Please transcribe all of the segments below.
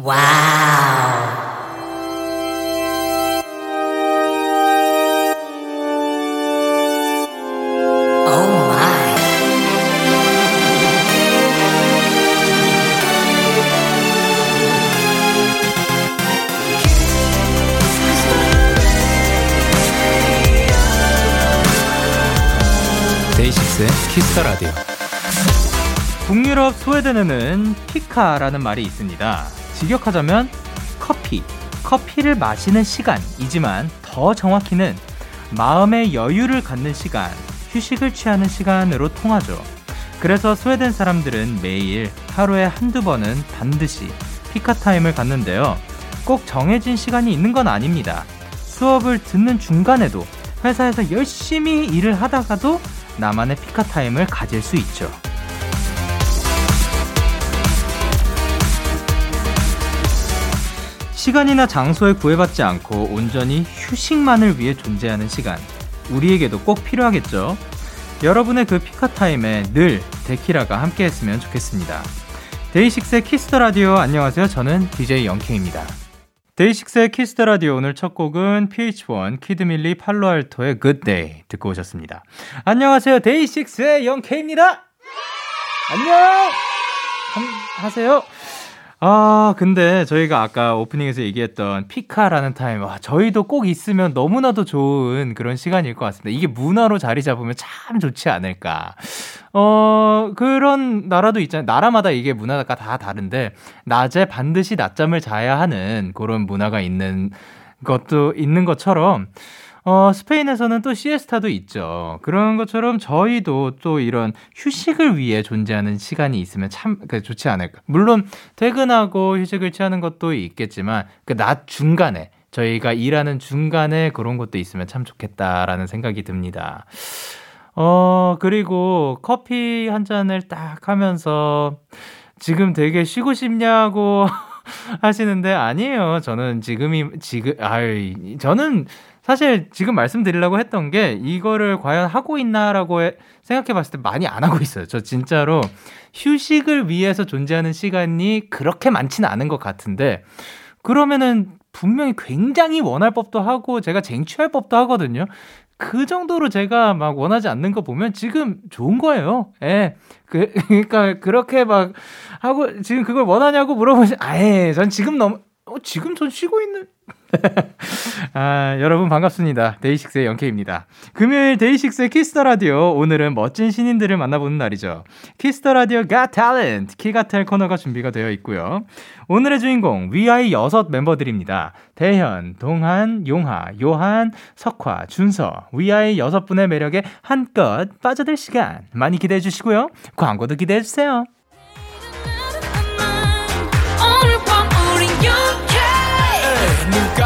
와우. 데이식스의 키스터 라디오. 북유럽 스웨덴에는 fika라는 말이 있습니다. 직역하자면 커피, 커피를 마시는 시간이지만 더 정확히는 마음의 여유를 갖는 시간, 휴식을 취하는 시간으로 통하죠. 그래서 스웨덴 사람들은 매일 하루에 한두 번은 반드시 fika 타임을 갖는데요. 꼭 정해진 시간이 있는 건 아닙니다. 수업을 듣는 중간에도 회사에서 열심히 일을 하다가도 나만의 fika 타임을 가질 수 있죠. 시간이나 장소에 구애받지 않고 온전히 휴식만을 위해 존재하는 시간. 우리에게도 꼭 필요하겠죠. 여러분의 그 fika 타임에 늘 데키라가 함께 했으면 좋겠습니다. 데이식스의 Kiss the Radio 안녕하세요. 저는 DJ Young K입니다. 데이식스의 Kiss the Radio 오늘 첫 곡은 pH-1 키드밀리 팔로알토의 Good Day 듣고 오셨습니다. 안녕하세요. 데이식스의 영케입니다. 안녕. 하세요. 아, 근데 저희가 아까 오프닝에서 얘기했던 피카라는 타임, 와, 저희도 꼭 있으면 너무나도 좋은 그런 시간일 것 같습니다. 이게 문화로 자리 잡으면 참 좋지 않을까. 어, 그런 나라도 있잖아요. 나라마다 이게 문화가 다 다른데, 낮에 반드시 낮잠을 자야 하는 그런 문화가 있는 것도 있는 것처럼, 어, 스페인에서는 또 시에스타도 있죠. 그런 것처럼 저희도 또 이런 휴식을 위해 존재하는 시간이 있으면 참 좋지 않을까. 물론 퇴근하고 휴식을 취하는 것도 있겠지만 그 낮 중간에 저희가 일하는 중간에 그런 것도 있으면 참 좋겠다라는 생각이 듭니다. 어, 그리고 커피 한 잔을 딱 하면서 지금 되게 쉬고 싶냐고 하시는데 아니에요. 저는 지금이 지금 아이 저는 사실 지금 말씀드리려고 했던 게 이거를 과연 하고 있나라고 생각해 봤을 때 많이 안 하고 있어요. 저 진짜로 휴식을 위해서 존재하는 시간이 그렇게 많지는 않은 것 같은데 그러면은 분명히 굉장히 원할 법도 하고 제가 쟁취할 법도 하거든요. 그 정도로 제가 막 원하지 않는 거 보면 지금 좋은 거예요. 예. 그, 그러니까 그렇게 막 하고 지금 그걸 원하냐고 물어보시, 아예, 전 지금 너무, 어, 지금 전 쉬고 있는, 아, 여러분 반갑습니다. 데이식스의 Young K입니다. 금요일 데이식스의 Kiss the Radio. 오늘은 멋진 신인들을 만나보는 날이죠. Kiss the Radio Got Talent 키갓탤 코너가 준비가 되어 있고요. 오늘의 주인공 위아이 여섯 멤버들입니다. 대현, 동한, 용하, 요한, 석화, 준서. 위아이 여섯 분의 매력에 한껏 빠져들 시간 많이 기대해 주시고요. 광고도 기대해 주세요.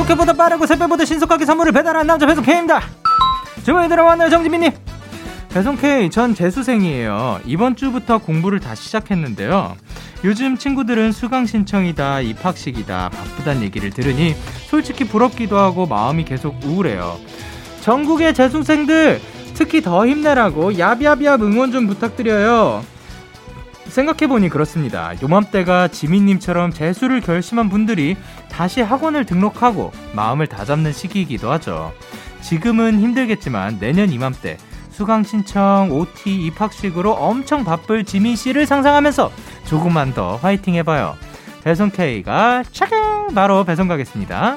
로켓보다 빠르고 새배보다 신속하게 선물을 배달하는 남자 배송 K입니다. 주문이 들어왔나요, 정지민님? 배송 K, 전 재수생이에요. 이번 주부터 공부를 다시 시작했는데요. 요즘 친구들은 수강 신청이다, 입학식이다, 바쁘단 얘기를 들으니 솔직히 부럽기도 하고 마음이 계속 우울해요. 전국의 재수생들, 특히 더 힘내라고 야비야비야 응원 좀 부탁드려요. 생각해보니 그렇습니다. 요맘때가 지민님처럼 재수를 결심한 분들이 다시 학원을 등록하고 마음을 다잡는 시기이기도 하죠. 지금은 힘들겠지만 내년 이맘때 수강 신청, OT, 입학식으로 엄청 바쁠 지민 씨를 상상하면서 조금만 더 화이팅 해봐요. 배송 K가 차ging 바로 배송 가겠습니다.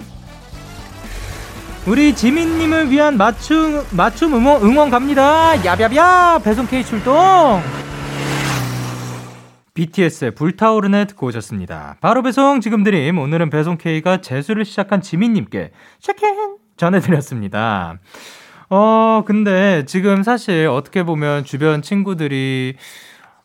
우리 지민님을 위한 맞춤 맞춤 응원, 응원 갑니다. 야야야 배송 K 출동. BTS의 불타오르네 듣고 오셨습니다. 바로 배송 지금 드림 오늘은 배송 K가 재수를 시작한 지민님께 샤켄 전해드렸습니다. 어 근데 지금 사실 어떻게 보면 주변 친구들이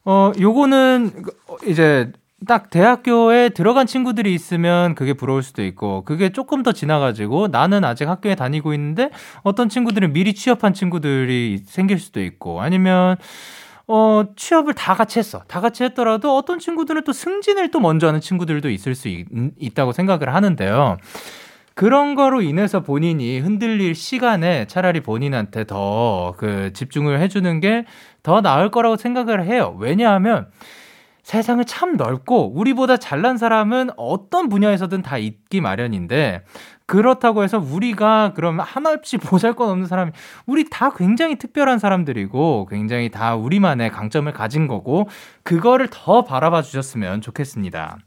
어 요거는 이제 딱 대학교에 들어간 친구들이 있으면 그게 부러울 수도 있고, 그게 조금 더 지나가지고 나는 아직 학교에 다니고 있는데 어떤 친구들은 미리 취업한 친구들이 생길 수도 있고, 아니면 어, 취업을 다 같이 했어. 다 같이 했더라도 어떤 친구들은 또 승진을 또 먼저 하는 친구들도 있을 수 있, 있다고 생각을 하는데요. 그런 거로 인해서 본인이 흔들릴 시간에 차라리 본인한테 더 그 집중을 해주는 게 더 나을 거라고 생각을 해요. 왜냐하면 세상을 참 넓고 우리보다 잘난 사람은 어떤 분야에서든 다 있기 마련인데 그렇다고 해서 우리가 그럼 하나없이 보잘 것 없는 사람이 우리 다 굉장히 특별한 사람들이고 굉장히 다 우리만의 강점을 가진 거고 그거를 더 바라봐 주셨으면 좋겠습니다.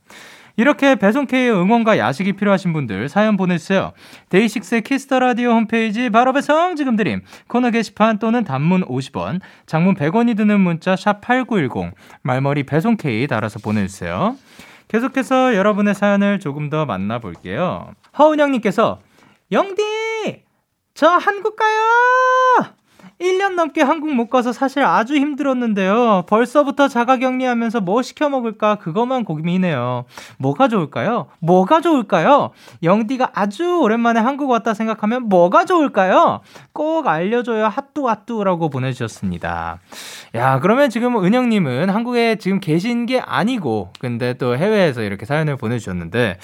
이렇게 배송K의 응원과 야식이 필요하신 분들 사연 보내주세요. 데이식스의 Kiss the Radio 홈페이지 바로 배송 지금 드림 코너 게시판 또는 단문 50원, 장문 100원이 드는 문자 샵 #8910 말머리 배송K 달아서 보내주세요. 계속해서 여러분의 사연을 조금 더 만나볼게요. 허은영님께서 영디 저 한국 가요. 1년 넘게 한국 못 가서 사실 아주 힘들었는데요. 벌써부터 자가 격리하면서 뭐 시켜 먹을까 그것만 고민이네요. 뭐가 좋을까요? 뭐가 좋을까요? 영디가 아주 오랜만에 한국 왔다 생각하면 뭐가 좋을까요? 꼭 알려줘요. 핫뚜핫뚜라고 보내주셨습니다. 야, 그러면 지금 은영님은 한국에 지금 계신 게 아니고, 근데 또 해외에서 이렇게 사연을 보내주셨는데,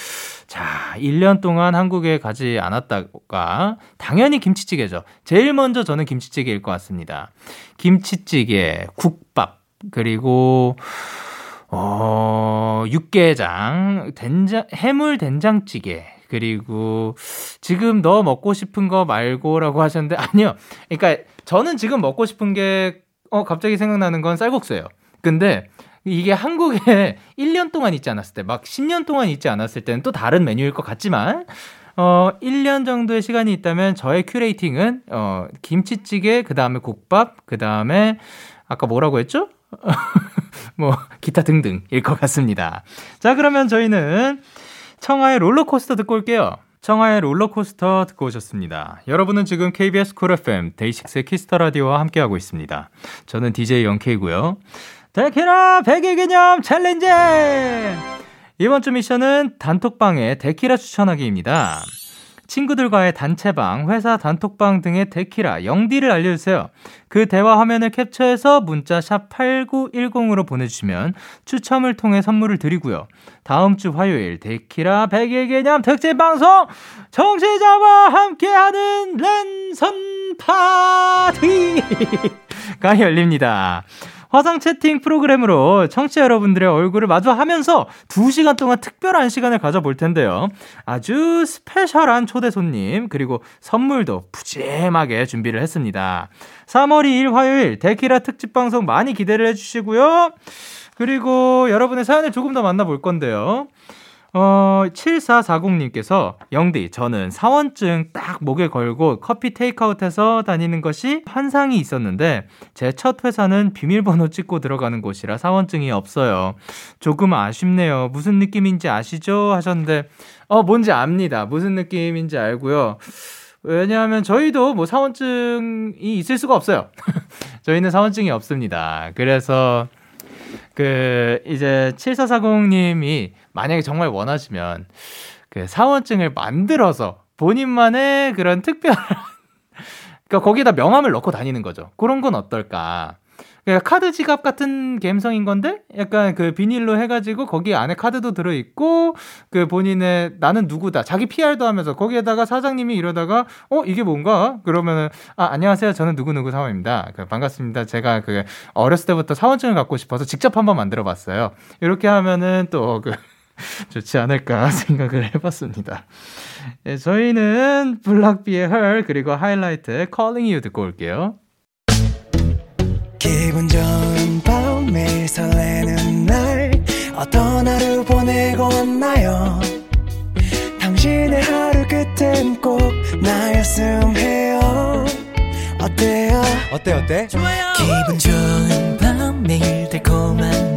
자, 1년 동안 한국에 가지 않았다가 당연히 김치찌개죠. 제일 먼저 저는 김치찌개일 것 같습니다. 김치찌개, 국밥, 그리고 어, 육개장, 된장, 해물 된장찌개, 그리고 지금 너 먹고 싶은 거 말고라고 하셨는데, 아니요. 그러니까 저는 지금 먹고 싶은 게, 어, 갑자기 생각나는 건 쌀국수예요. 근데 이게 한국에 1년 동안 있지 않았을 때, 막 10년 동안 있지 않았을 때는 또 다른 메뉴일 것 같지만, 어, 1년 정도의 시간이 있다면 저의 curating은, 어, 김치찌개, 그 다음에 국밥, 그 다음에, 아까 뭐라고 했죠? 뭐, 기타 등등일 것 같습니다. 자, 그러면 저희는 청하의 롤러코스터 듣고 올게요. 청하의 롤러코스터 듣고 오셨습니다. 여러분은 지금 KBS 쿨 FM 데이식스의 키스 더 라디오와 함께하고 있습니다. 저는 DJ 영케이고요. 데키라 100일 기념 challenge! 이번 주 미션은 단톡방에 데키라 추천하기입니다. 친구들과의 단체방, 회사 단톡방 등에 데키라, 영디를 알려주세요. 그 대화 화면을 캡처해서 문자 샵 8910으로 보내주시면 추첨을 통해 선물을 드리고요. 다음 주 화요일 데키라 100일 기념 특집 방송 청취자와 함께하는 랜선 파티가 열립니다. 화상 채팅 프로그램으로 청취자 여러분들의 얼굴을 마주하면서 2시간 동안 특별한 시간을 가져볼 텐데요. 아주 스페셜한 초대 손님, 그리고 선물도 푸짐하게 준비를 했습니다. 3월 2일 화요일 데키라 특집 방송 많이 기대를 해주시고요. 그리고 여러분의 사연을 조금 더 만나볼 건데요. 어, 7440님께서, 영디, 저는 사원증 딱 목에 걸고 커피 테이크아웃해서 다니는 것이 환상이 있었는데, 제 첫 회사는 비밀번호 찍고 들어가는 곳이라 사원증이 없어요. 조금 아쉽네요. 무슨 느낌인지 아시죠? 하셨는데, 어, 뭔지 압니다. 무슨 느낌인지 알고요. 왜냐하면 저희도 뭐 사원증이 있을 수가 없어요. 저희는 사원증이 없습니다. 그래서, 그, 이제 7440님이 만약에 정말 원하시면 그 사원증을 만들어서 본인만의 그런 특별한 그러니까 거기에다 명함을 넣고 다니는 거죠. 그런 건 어떨까? 그러니까 카드 지갑 같은 감성인 건데 약간 그 비닐로 해가지고 거기 안에 카드도 들어 있고 그 본인의 나는 누구다 자기 PR도 하면서 거기에다가 사장님이 이러다가 어 이게 뭔가? 그러면은 아 안녕하세요. 저는 누구 누구 사원입니다. 그 반갑습니다. 제가 그 어렸을 때부터 사원증을 갖고 싶어서 직접 한번 만들어봤어요. 이렇게 하면은 또그 좋지 않을까 생각을 해봤습니다. 예, 저희는 블락비의 헐 그리고 하이라이트의 Calling You 듣고 올게요. 기분 좋은 밤 매일 설레는 날 어떤 하루 보내고 왔나요 당신의 하루 끝엔 꼭 나였음 해요 어때요 어때 어때 좋아요 기분 좋은 밤 매일 달콤한 날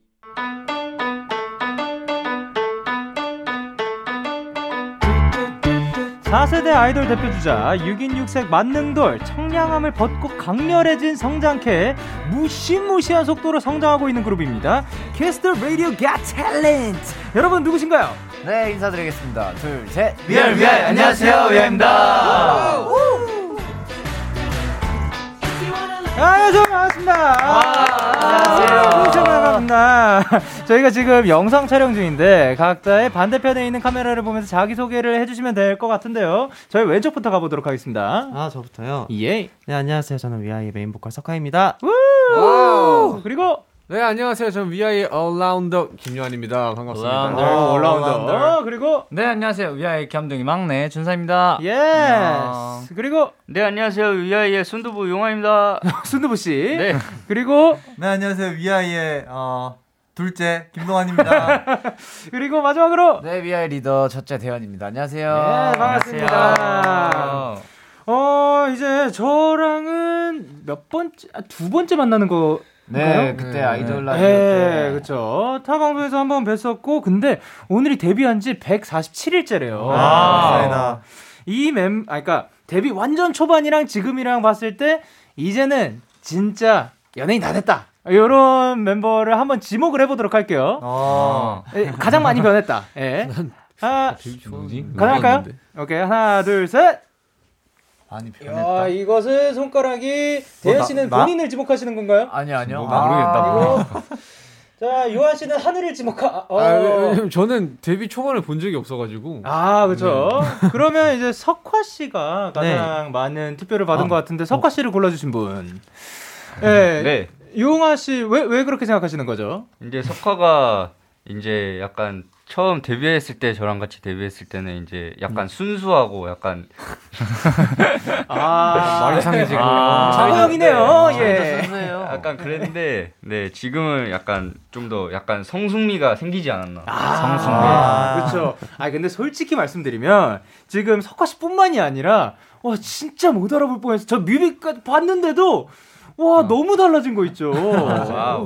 4세대 아이돌 대표 주자 6인 6색 만능돌 청량함을 벗고 강렬해진 성장캐 무시무시한 속도로 성장하고 있는 그룹입니다. 캐스터 라디오 갓 탤런트 여러분 누구신가요? 네 인사드리겠습니다. 둘 셋. 위알 위알 안녕하세요 위알입니다. 안녕하세요 반갑습니다. 안녕하세요 반갑습니다. 저희가 지금 영상 촬영 중인데 각자의 반대편에 있는 카메라를 보면서 자기 소개를 해주시면 될 것 같은데요. 저희 왼쪽부터 가보도록 하겠습니다. 아 저부터요. 예. 네 안녕하세요. 저는 위아이 메인 보컬 석화입니다. 우! 그리고 네 안녕하세요. 저는 위아이 얼라운더 김요한입니다. 반갑습니다. 올라운더. 어, 올라운더. 그리고 네 안녕하세요 위아이 겸둥이 막내 준서입니다. 예. 그리고 네 안녕하세요 위아이의 순두부 용하입니다. 순두부 씨. 네. 그리고 네 안녕하세요 위아이의 어, 둘째 김동한입니다. 그리고 마지막으로 네 위아이 리더 첫째 대현입니다. 안녕하세요. 예, 반갑습니다. 어, 이제 저랑은 몇 번째, 아, 두 번째 만나는 거. 네 그때 아이돌 라디오 네, 때. 그쵸. 타 방송에서 한번 뵀었고, 근데 오늘이 데뷔한 지 147일째래요. 감사합니다. 이 멤, 아, 그니까, 데뷔 완전 초반이랑 지금이랑 봤을 때, 이제는 진짜 연예인 다 됐다. 요런 멤버를 한번 지목을 해보도록 할게요. 어, 예, 가장 많이 변했다. 예. 아, 뭐지? 가능할까요? 오케이, 하나, 둘, 셋. 많이 야, 변했다. 이것은 손가락이 대현 나- 씨는 나? 본인을 지목하시는 건가요? 아니 아니요. 뭐, 모르겠다. 이거 자, 요한 씨는 하늘을 지목하. 어. 아, 왜냐면 저는 데뷔 초반에 본 적이 없어가지고. 아, 그렇죠. 그러면 이제 석화 씨가 가장 많은 투표를 받은 것 같은데 석화 씨를 골라주신 분. 네. 네. 요한 씨, 왜, 왜 그렇게 생각하시는 거죠? 이제 석화가 이제 약간 처음 데뷔했을 때 저랑 같이 데뷔했을 때는 이제 약간 순수하고 약간 아, 말이 이상해지고. 아, 장우형이네요. 예. 선수예요. 약간 그랬는데 네 지금은 약간 좀 더 약간 성숙미가 생기지 않았나 성승. 아, 그렇죠. 아 근데 솔직히 말씀드리면 지금 석화 씨뿐만이 아니라 와 진짜 못 알아볼 뻔했어. 저 뮤비까지 봤는데도 와 너무 달라진 거 있죠.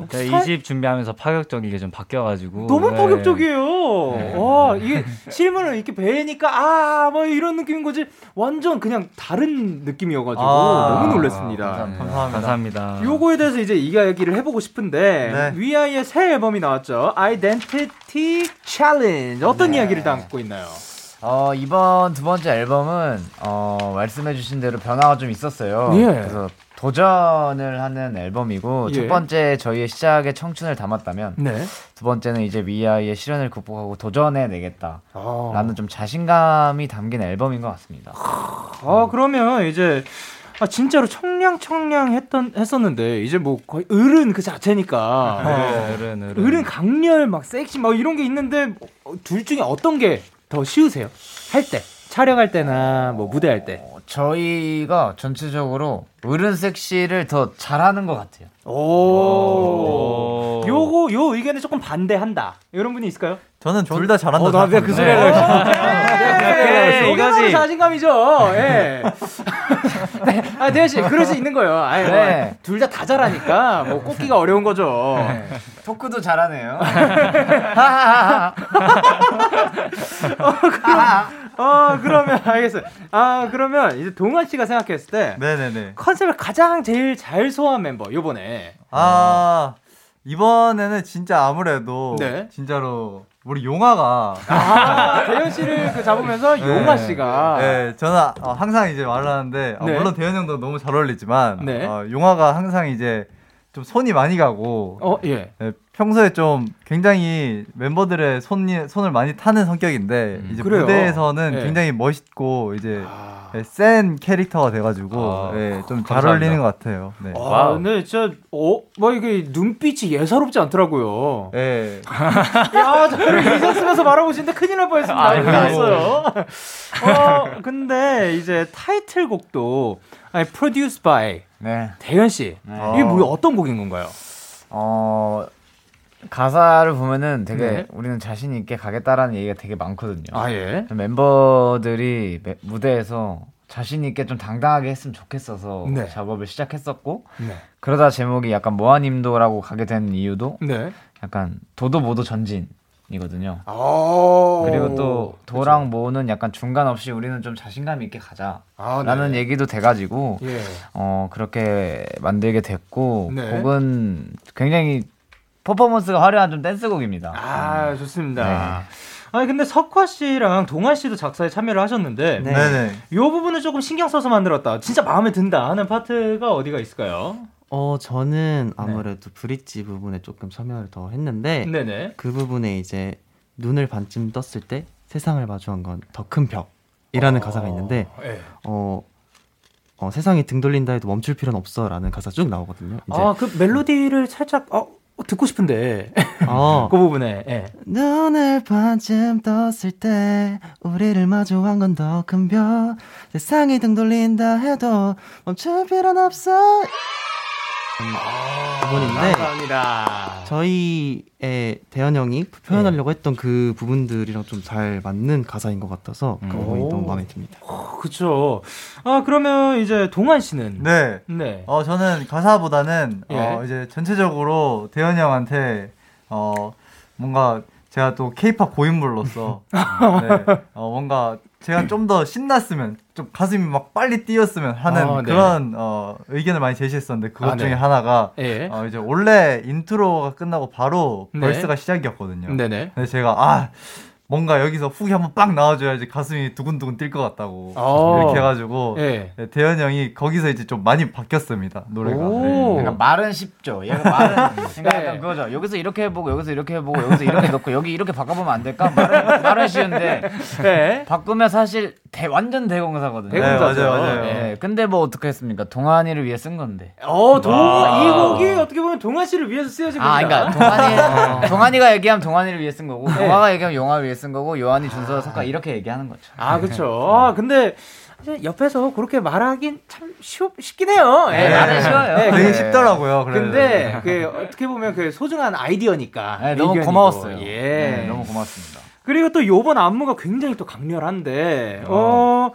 살- 20 준비하면서 파격적이게 좀 바뀌어가지고 너무 네. 파격적이에요. 와 이게 실물을 이렇게 뵈니까 아뭐 이런 느낌인 거지 완전 그냥 다른 느낌이어가지고 아, 너무 놀랐습니다. 감사합니다. 감사합니다. 요거에 대해서 이제 이야기를 해보고 싶은데 네. 위아이의 새 앨범이 나왔죠. Identity Challenge 어떤 네. 이야기를 담고 있나요? 어 이번 두 번째 앨범은 어 말씀해주신 대로 변화가 좀 있었어요. 예. 그래서 도전을 하는 앨범이고 예. 첫 번째 저희의 시작의 청춘을 담았다면 네. 두 번째는 이제 위아이의 시련을 극복하고 도전해 내겠다. 아. 라는 좀 자신감이 담긴 앨범인 것 같습니다. 아 그러면 이제 아 진짜로 청량 청량 했던 했었는데 이제 뭐 거의 어른 그 자체니까 네, 어른, 어른. 어른 강렬 막 섹시 막 이런 게 있는데 어, 둘 중에 어떤 게 더 쉬우세요? 할 때 촬영할 때나 뭐 무대 할 때. 어, 저희가 전체적으로 어른 섹시를 더 잘하는 것 같아요. 오. 요거 요 의견에 조금 반대한다. 이런 분이 있을까요? 저는 둘 다 잘한다. 어, 나 내가 그 소리 하려고 네, 이거지. 이거지. 자신감이죠. 예. 네. 아, 대현 씨, 그럴 수 있는 거예요. 아, 네. 둘다 다 잘하니까 뭐 꼽기가 어려운 거죠. 토크도 잘하네요. 어, 그러면 알겠어요. 아, 그러면 이제 동환 씨가 생각했을 때 네네네. 컨셉을 가장 제일 잘 소화한 멤버 요번에. 아 이번에는 진짜 아무래도 네. 진짜로 우리 용화가 아, 대현 씨를 그 잡으면서 용화 씨가 네, 저는 어, 항상 이제 말을 하는데 어, 네. 물론 대현 형도 너무 잘 어울리지만 네. 어, 용화가 항상 이제 좀 손이 많이 가고 어, 예. 네, 평소에 좀 굉장히 member들의 손이 손을 많이 타는 성격인데 이제 그래요? 무대에서는 네. 굉장히 멋있고 이제 아, 네, 센 캐릭터가 돼가지고 아, 네, 좀잘 감사합니다. 어울리는 것 같아요. 네. 아, 근데 진짜 어, 뭐 이게 눈빛이 예사롭지 않더라고요. 네. 야, 저를 의자 쓰면서 바라보시는데 큰일 날 뻔했습니다. 그랬어요. 어, 근데 이제 타이틀곡도 아니 produced by 네. 대현 씨. 네. 이게 뭐 어떤 곡인 건가요? 어, 가사를 보면은 되게 네. 우리는 자신 있게 가겠다라는 얘기가 되게 많거든요. 아 예. 멤버들이 매- 무대에서 자신 있게 좀 당당하게 했으면 좋겠어서 네. 작업을 시작했었고 네. 그러다 제목이 약간 모아님도라고 가게 된 이유도 네. 약간 도도 모도 전진 이거든요. 어. 그리고 또 도랑 모는 약간 중간 없이 우리는 좀 자신감 있게 가자. 아, 네. 라는 얘기도 돼가지고 예. 어 그렇게 만들게 됐고 네. 곡은 굉장히 퍼포먼스가 화려한 좀 댄스곡입니다. 아, 좋습니다. 네. 아니 근데 석화 씨랑 동환 씨도 작사에 참여를 하셨는데 네. 이 부분을 조금 신경 써서 만들었다. 진짜 마음에 든다 하는 파트가 어디가 있을까요? 어, 저는 아무래도 브릿지 부분에 조금 참여를 더 했는데 네네. 그 부분에 이제 눈을 반쯤 떴을 때 세상을 마주한 건 더 큰 벽이라는 가사가 있는데 예. 어, 어, 세상이 등 돌린다 해도 멈출 필요는 없어라는 가사 쭉 나오거든요. 이제 아, 그 멜로디를 살짝 어, 듣고 싶은데 어, 그 부분에 예. 눈을 반쯤 떴을 때 우리를 마주한 건 더 큰 벽 세상이 등 돌린다 해도 멈출 필요는 없어 부분인데 감사합니다. 저희의 대현 형이 표현하려고 했던 그 부분들이랑 좀 잘 맞는 가사인 것 같아서 그 부분이 오. 너무 마음에 듭니다. 어, 그쵸. 아, 그러면 이제 동환 씨는 네. 네. 어 저는 가사보다는 어 예. 이제 전체적으로 대현이 형한테 어 뭔가 제가 또 케이팝 고인물로서 네, 어 뭔가 제가 좀 더 신났으면 좀 가슴이 막 빨리 뛰었으면 하는 아, 네. 그런 어 의견을 많이 제시했었는데 그것 아, 네. 중에 하나가 예. 어 이제 원래 intro가 끝나고 바로 네. verse가 시작이었거든요. 네네. 근데 제가 아 뭔가 여기서 hook이 한번 빵 나와줘야지 가슴이 두근두근 뛸 것 같다고 어. 이렇게 해가지고 예. 네, 대현 형이 거기서 이제 좀 많이 바뀌었습니다 노래가. 오. 네. 그러니까 말은 쉽죠. 얘가 말은 그러니까 네. 약간 그거죠. 여기서 이렇게 해보고 여기서 이렇게 해보고 여기서 이렇게 넣고 여기 이렇게 바꿔보면 안 될까? 말은, 말은 쉬운데 네. 바꾸면 사실 대, 완전 대공사거든요. 네, 대공사죠. 맞아요, 맞아요. 네, 근데 뭐 어떻게 했습니까? 동환이를 위해 쓴 건데. 어, 동, 와. 이 곡이 어떻게 보면 동환 씨를 위해서 쓰여진 겁니다. 아, 그러니까 동환이 동환이가 얘기하면 동환이를 위해 쓴 거고, 동화가 얘기하면 용화를 위해 쓴 거고, 요한이 준서 석가 이렇게 얘기하는 거죠. 아, 그쵸. 아, 근데 옆에서 그렇게 말하긴 참 쉬, 쉽긴 해요. 예. 네, 말은 쉬워요. 네, 되게 그- 쉽더라고요. 그래도. 근데 그 어떻게 보면 그 소중한 아이디어니까. 네, 너무. 고마웠어요. 예. 네, 너무 고맙습니다. 그리고 또 요번 안무가 굉장히 또 강렬한데, 어,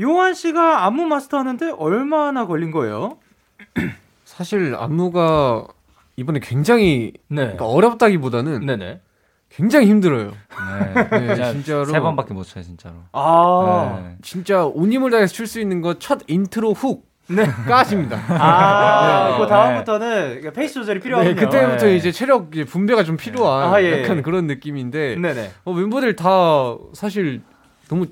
요한 씨가 안무 마스터하는데 얼마나 걸린 거예요? 사실 안무가 이번에 굉장히 네. 그러니까 어렵다기보다는 네네. 굉장히 힘들어요. 네. 네, 진짜 진짜로. 세 번밖에 못 쳐요, 진짜로. 아. 네. 진짜 온 힘을 다해서 출 수 있는 거 첫 intro hook 네. 까집니다. 아, 네. 그 다음부터는 페이스 조절이 네, 필요하군요. 그때부터 네. 이제 체력 이제 분배가 좀 필요한 아, 예. 약간 그런 느낌인데 네네. 어, 멤버들 다 사실 너무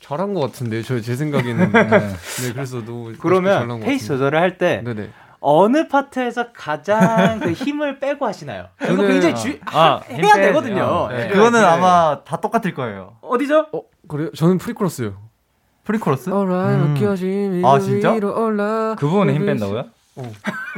잘한 것 같은데 저 제 생각에는 네, 그래서 너무 잘한 그러면 것 페이스. 조절을 할때 네네 어느 파트에서 가장 그 힘을 빼고 하시나요? 이거 저는- 굉장히 주, 아, 하- 힘 해야. 되거든요. 네. 예. 그거는 네. 아마 다 똑같을 거예요. 어디죠? 어 그래요? 저는 pre-chorus요. Pre-chorus? Alright, 음. 아, 진짜? 그 부분에 힘 뺀다고요?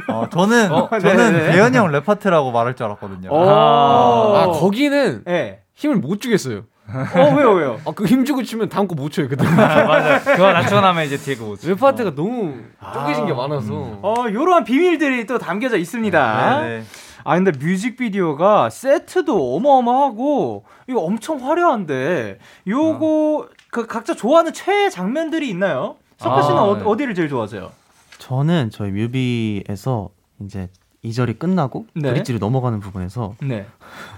어, 저는 어, 저는 네네. 대현이 형 랩파트라고 말할 줄 알았거든요. 오. 아 거기는 예. 힘을 못 주겠어요. 어, 왜요, 왜요? 아 그 힘 주고 치면 다음 거 못 쳐요. 그다음 맞아. 그거 낮추고 나면 이제 뒤에 그거 못 쳐. 랩파트가 너무 쪼개진 게 많아서. 어, 요러한 비밀들이 또 담겨져 있습니다. 네, 네. 아, 근데 뮤직비디오가 세트도 어마어마하고, 이거 엄청 화려한데, 요거, 그 각자 좋아하는 최애 장면들이 있나요? 석화 씨는 아, 어, 네. 어디를 제일 좋아하세요? 저는 저희 뮤비에서 이제 2절이 끝나고 네. 브릿지로 넘어가는 부분에서 네.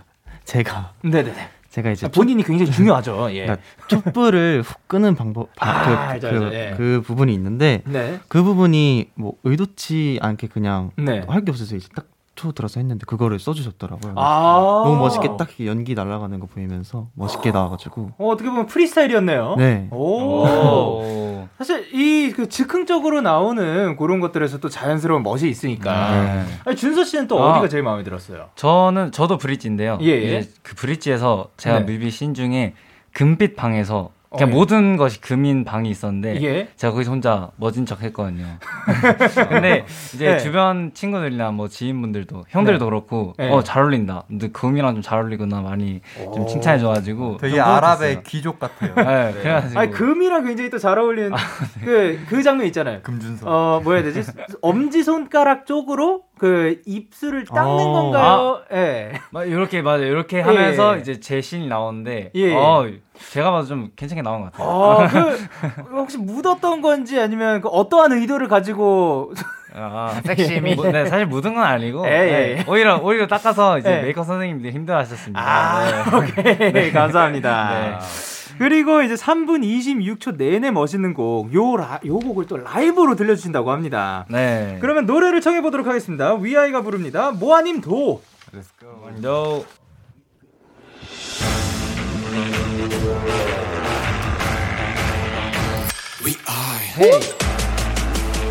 제가 네네네. 제가 이제 아, 본인이 굉장히 중요하죠. 예. 그러니까 촛불을 훅 끄는 방법 아, 그, 알죠, 그, 알죠. 예. 그 부분이 있는데 네. 그 부분이 뭐 의도치 않게 그냥 네. 할게 없어서 이제 딱 초 들어서 했는데 그거를 써주셨더라고요. 아. 너무 멋있게 딱 연기 날아가는 거 보이면서 멋있게 나와가지고 어, 어떻게 보면 프리스타일이었네요. 네. 오. 오. 사실 이 그 즉흥적으로 나오는 그런 것들에서 또 자연스러운 멋이 있으니까. 네. 아니, 준서 씨는 또 아. 어디가 제일 마음에 들었어요? 저는 저도 브릿지인데요. 예, 예. 이제 그 브릿지에서 제가 네. 뮤비 씬 중에 금빛 방에서 그냥 어, 예. 모든 것이 금인 방이 있었는데 예. 제가 거기서 혼자 멋진 척 했거든요. 근데 이제 네. 주변 친구들이나 뭐 지인분들도 형들도 그렇고 네. 어잘 어울린다. 근데 금이랑 좀 잘 어울리구나 많이 좀 칭찬해 줘가지고 되게 좀 아랍의. 귀족 같아요. 네, 그래가지고 아니 금이랑 굉장히 또 잘 어울리는 그, 그 장면 있잖아요. 금준서. 어, 뭐야 해야 되지? 엄지 손가락 쪽으로 그 입술을 닦는 어. 건가요? 예. 막 이렇게 맞아요. 이렇게 하면서 예. 이제 제 씬이 나오는데 예. 어, 제가 봐도 좀 괜찮게 나온 것 같아요. 어, 그 혹시 묻었던 건지 아니면 그 어떠한 의도를 가지고 아, 섹시미. 뭐, 네, 사실 묻은 건 아니고 예, 예. 네, 오히려 오히려 닦아서 이제 예. 메이크업 선생님들이 힘들어하셨습니다. 아, 네. 오케이. 감사합니다. 네. 그리고 이제 3분 26초 내내 멋있는 곡, 요, 라, 요 곡을 또 라이브로 들려주신다고 합니다. 네. 그러면 노래를 청해보도록 하겠습니다. 위아이가 부릅니다. 모아님 도. No.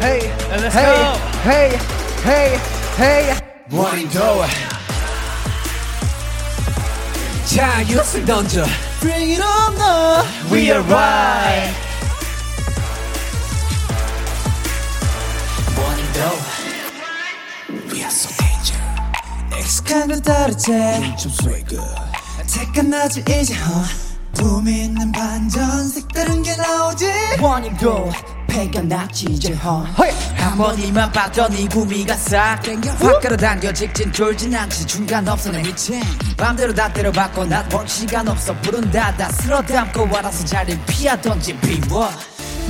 Hey, hey, hey, hey, hey. 원인도 자유를 던져 Bring it on now. We are right 원인도 We are so danger 익숙한 그 다르지 좀 swag 택한나지 이제 어. 붐 있는 반전 색다른 게 나오지 원인도 패가 났지 이제 한 번이만 봤던 이 구미가 싹 땡겨. 확 끌어당겨 직진 쫄진 않지. 중간 없어 내 미친. 맘대로 다 때려박고 나볼 시간 없어. 부른다 다 쓸어 담고 알아서 자리 피하던지 비워.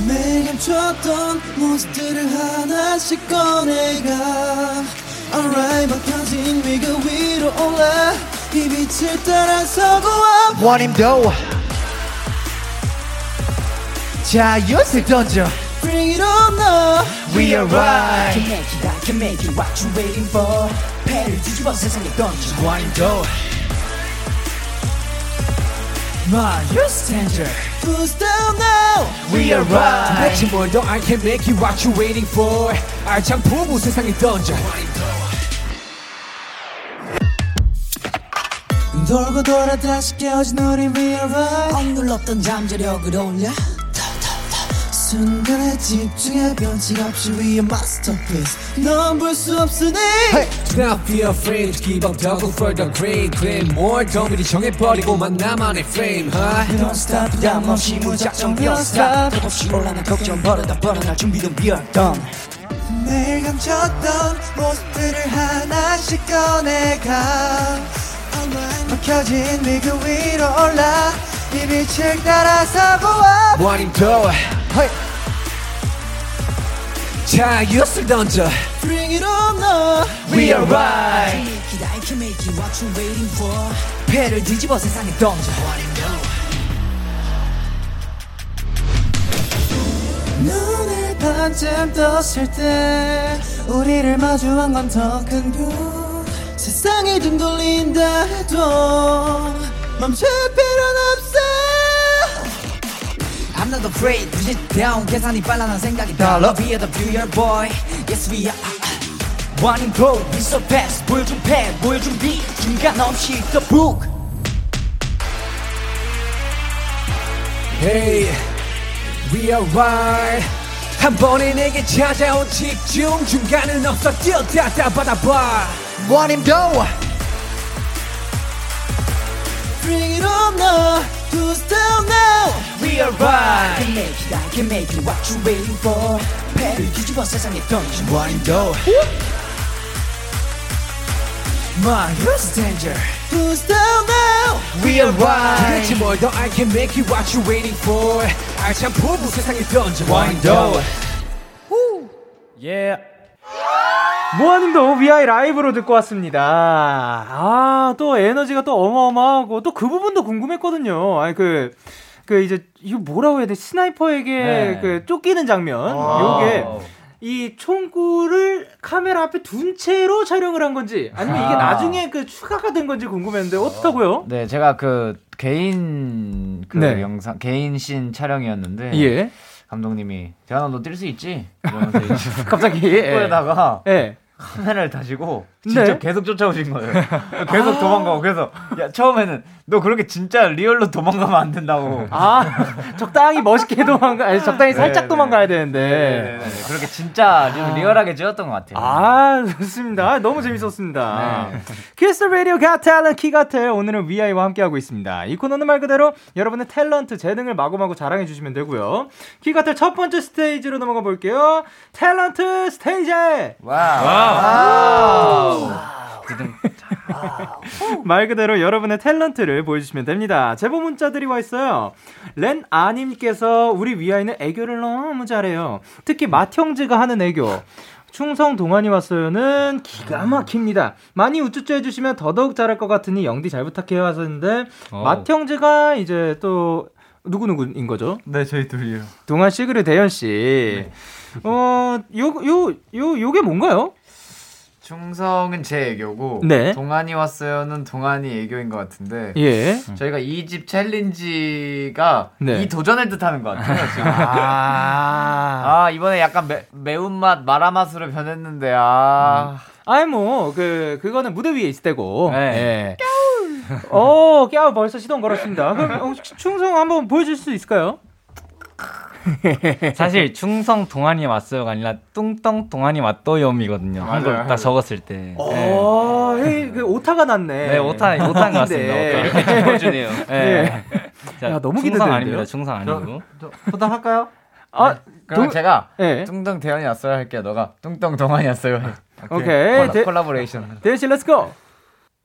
매일 감췄던 모습들을 하나씩 꺼내가. Alright 막혀진 위가 위로 올라. 이 빛을 따라서 고와 원인도. 자유를 던져 Bring it on now We are right Can make it, I can make it What you waiting for 배를 뒤집어 세상에 던져 원인도 My you danger Who's down now We are right 대체 뭘더 I can make it What you waiting for 알창 부부 세상에 던져 돌고 돌아 다시 깨어진 우리 We are right 억눌렀던 잠재력을 올려 순간에 집중해 변칙 없이 are masterpiece 넌볼수 없으니 Do not be afraid Give up double for the great Claim more 더 미리 정해버리고만 나만의 fame huh? Don't stop 부담 없이 무작정 Don't stop 없이 올라난 걱정 버려다 버려날 준비는 we are done 매일 감췄던 모습들을 하나씩 꺼내가 막혀진 위그 위로 올라 이 빛을 따라서 고와 원인도 자유를 던져 Bring it on now We are right it, I can make it What you waiting for 배를 뒤집어 세상에 던져 눈을 반쯤 떴을 때 우리를 마주한 건 더큰뷰 세상이 등 돌린다 해도 멈출 필요는 없어 I'm not afraid Push it down 계산이 빨라 난 생각이 달라 We are the beauty boy Yes we are 원인도 We so fast 보여준 패 보여준 비 중간 없이 the book Hey We are right 한 번에 내게 찾아온 집중 중간은 없어 뛰어다다 받아봐 원인도 Bring it on now Who's down now We are right I can make it I can make it What you waiting for 배를 뒤집어 세상에 던져 원인도 My here's danger Who's down now We are right 도대체 뭘더 I can make it What you waiting for 알찬 부부 세상에 던져 원인도 예. 모아님도 위아이 라이브로 듣고 왔습니다. 아, 또 에너지가 또 어마어마하고, 또 그 부분도 궁금했거든요. 아니, 그, 그 이제, 이거 뭐라고 해야 돼? 스나이퍼에게 네. 그 쫓기는 장면. 요게, 이 총구를 카메라 앞에 둔 채로 촬영을 한 건지, 아니면 이게 아. 나중에 그 추가가 된 건지 궁금했는데, 어떻다고요? 네, 제가 그 개인 그 네. 영상 개인 신 촬영이었는데 예. 감독님이 대현아 너뛸 수 있지? 이러면서 갑자기, 예. 코에다가 예. 카메라를 다시고 진짜 네. 계속 쫓아오신 거예요. 계속 도망가고 그래서 야 처음에는 너 그렇게 진짜 real로 도망가면 안 된다고. 아, 적당히 멋있게 도망가, 아니, 적당히 살짝 네, 도망가야 네, 되는데. 네, 네. 그렇게 진짜 좀 리얼하게 찍었던 것 같아요. 아, 좋습니다. 아, 너무 재밌었습니다. 키스 더 라디오 Got Talent 키갓탤 오늘은 위아이와 함께하고 있습니다. 이 코너는 말 그대로 여러분의 탤런트, 재능을 마구마구 자랑해 주시면 되고요. 키갓탤 첫 번째 스테이지로 넘어가 볼게요. 탤런트 스테이지! Wow. 말 그대로 여러분의 탤런트를 보여주시면 됩니다. 제보 문자들이 와 있어요. 렌 아님께서 우리 위아이는 애교를 너무 잘해요. 특히 맏형제가 하는 애교. 충성 동한이 왔어요는 기가 막힙니다. 많이 우쭈쭈 해주시면 더더욱 잘할 것 같으니 영디 잘 부탁해요 하셨는데 어. 맏형제가 이제 또 누구 누구인 거죠? 네, 저희 둘이요. 동한 씨 그리고 대현 씨. 어, 요, 요, 요, 요게 뭔가요? 충성은 제 애교고 네. 동안이 왔어요는 동안이 애교인 것 같은데 예. 저희가 이 집 챌린지가 네. 이 도전을 뜻하는 것 같아요. 지금. 아. 아 이번에 약간 매, 매운맛 마라맛으로 변했는데 아 아이 뭐그 그거는 무대 위에 있을 때고. 네. 예. 어, 깨우 벌써 시동 걸었습니다. 그럼 혹시 충성 한번 보여줄 수 있을까요? 사실 충성 동한이 왔어요가 아니라 뚱덩 동한이 왔도요이거든요. 한걸 딱 적었을 때. 네. 어, hey, 그 오타가 났네. 네, 오타 오타인 것 같습니다. 네. 오타. 이렇게 짚어주네요. 네. 자, 야, 너무 충성? 아닙니다. 충성 아니고. 부탁할까요? 아, 그럼 동- 제가 예. 뚱뚱 대현이 왔어요 할게요. 너가 뚱뚱 동한이 왔어요. 해. 오케이. 콜라, 대- 콜라보레이션. 대현 씨, let's go.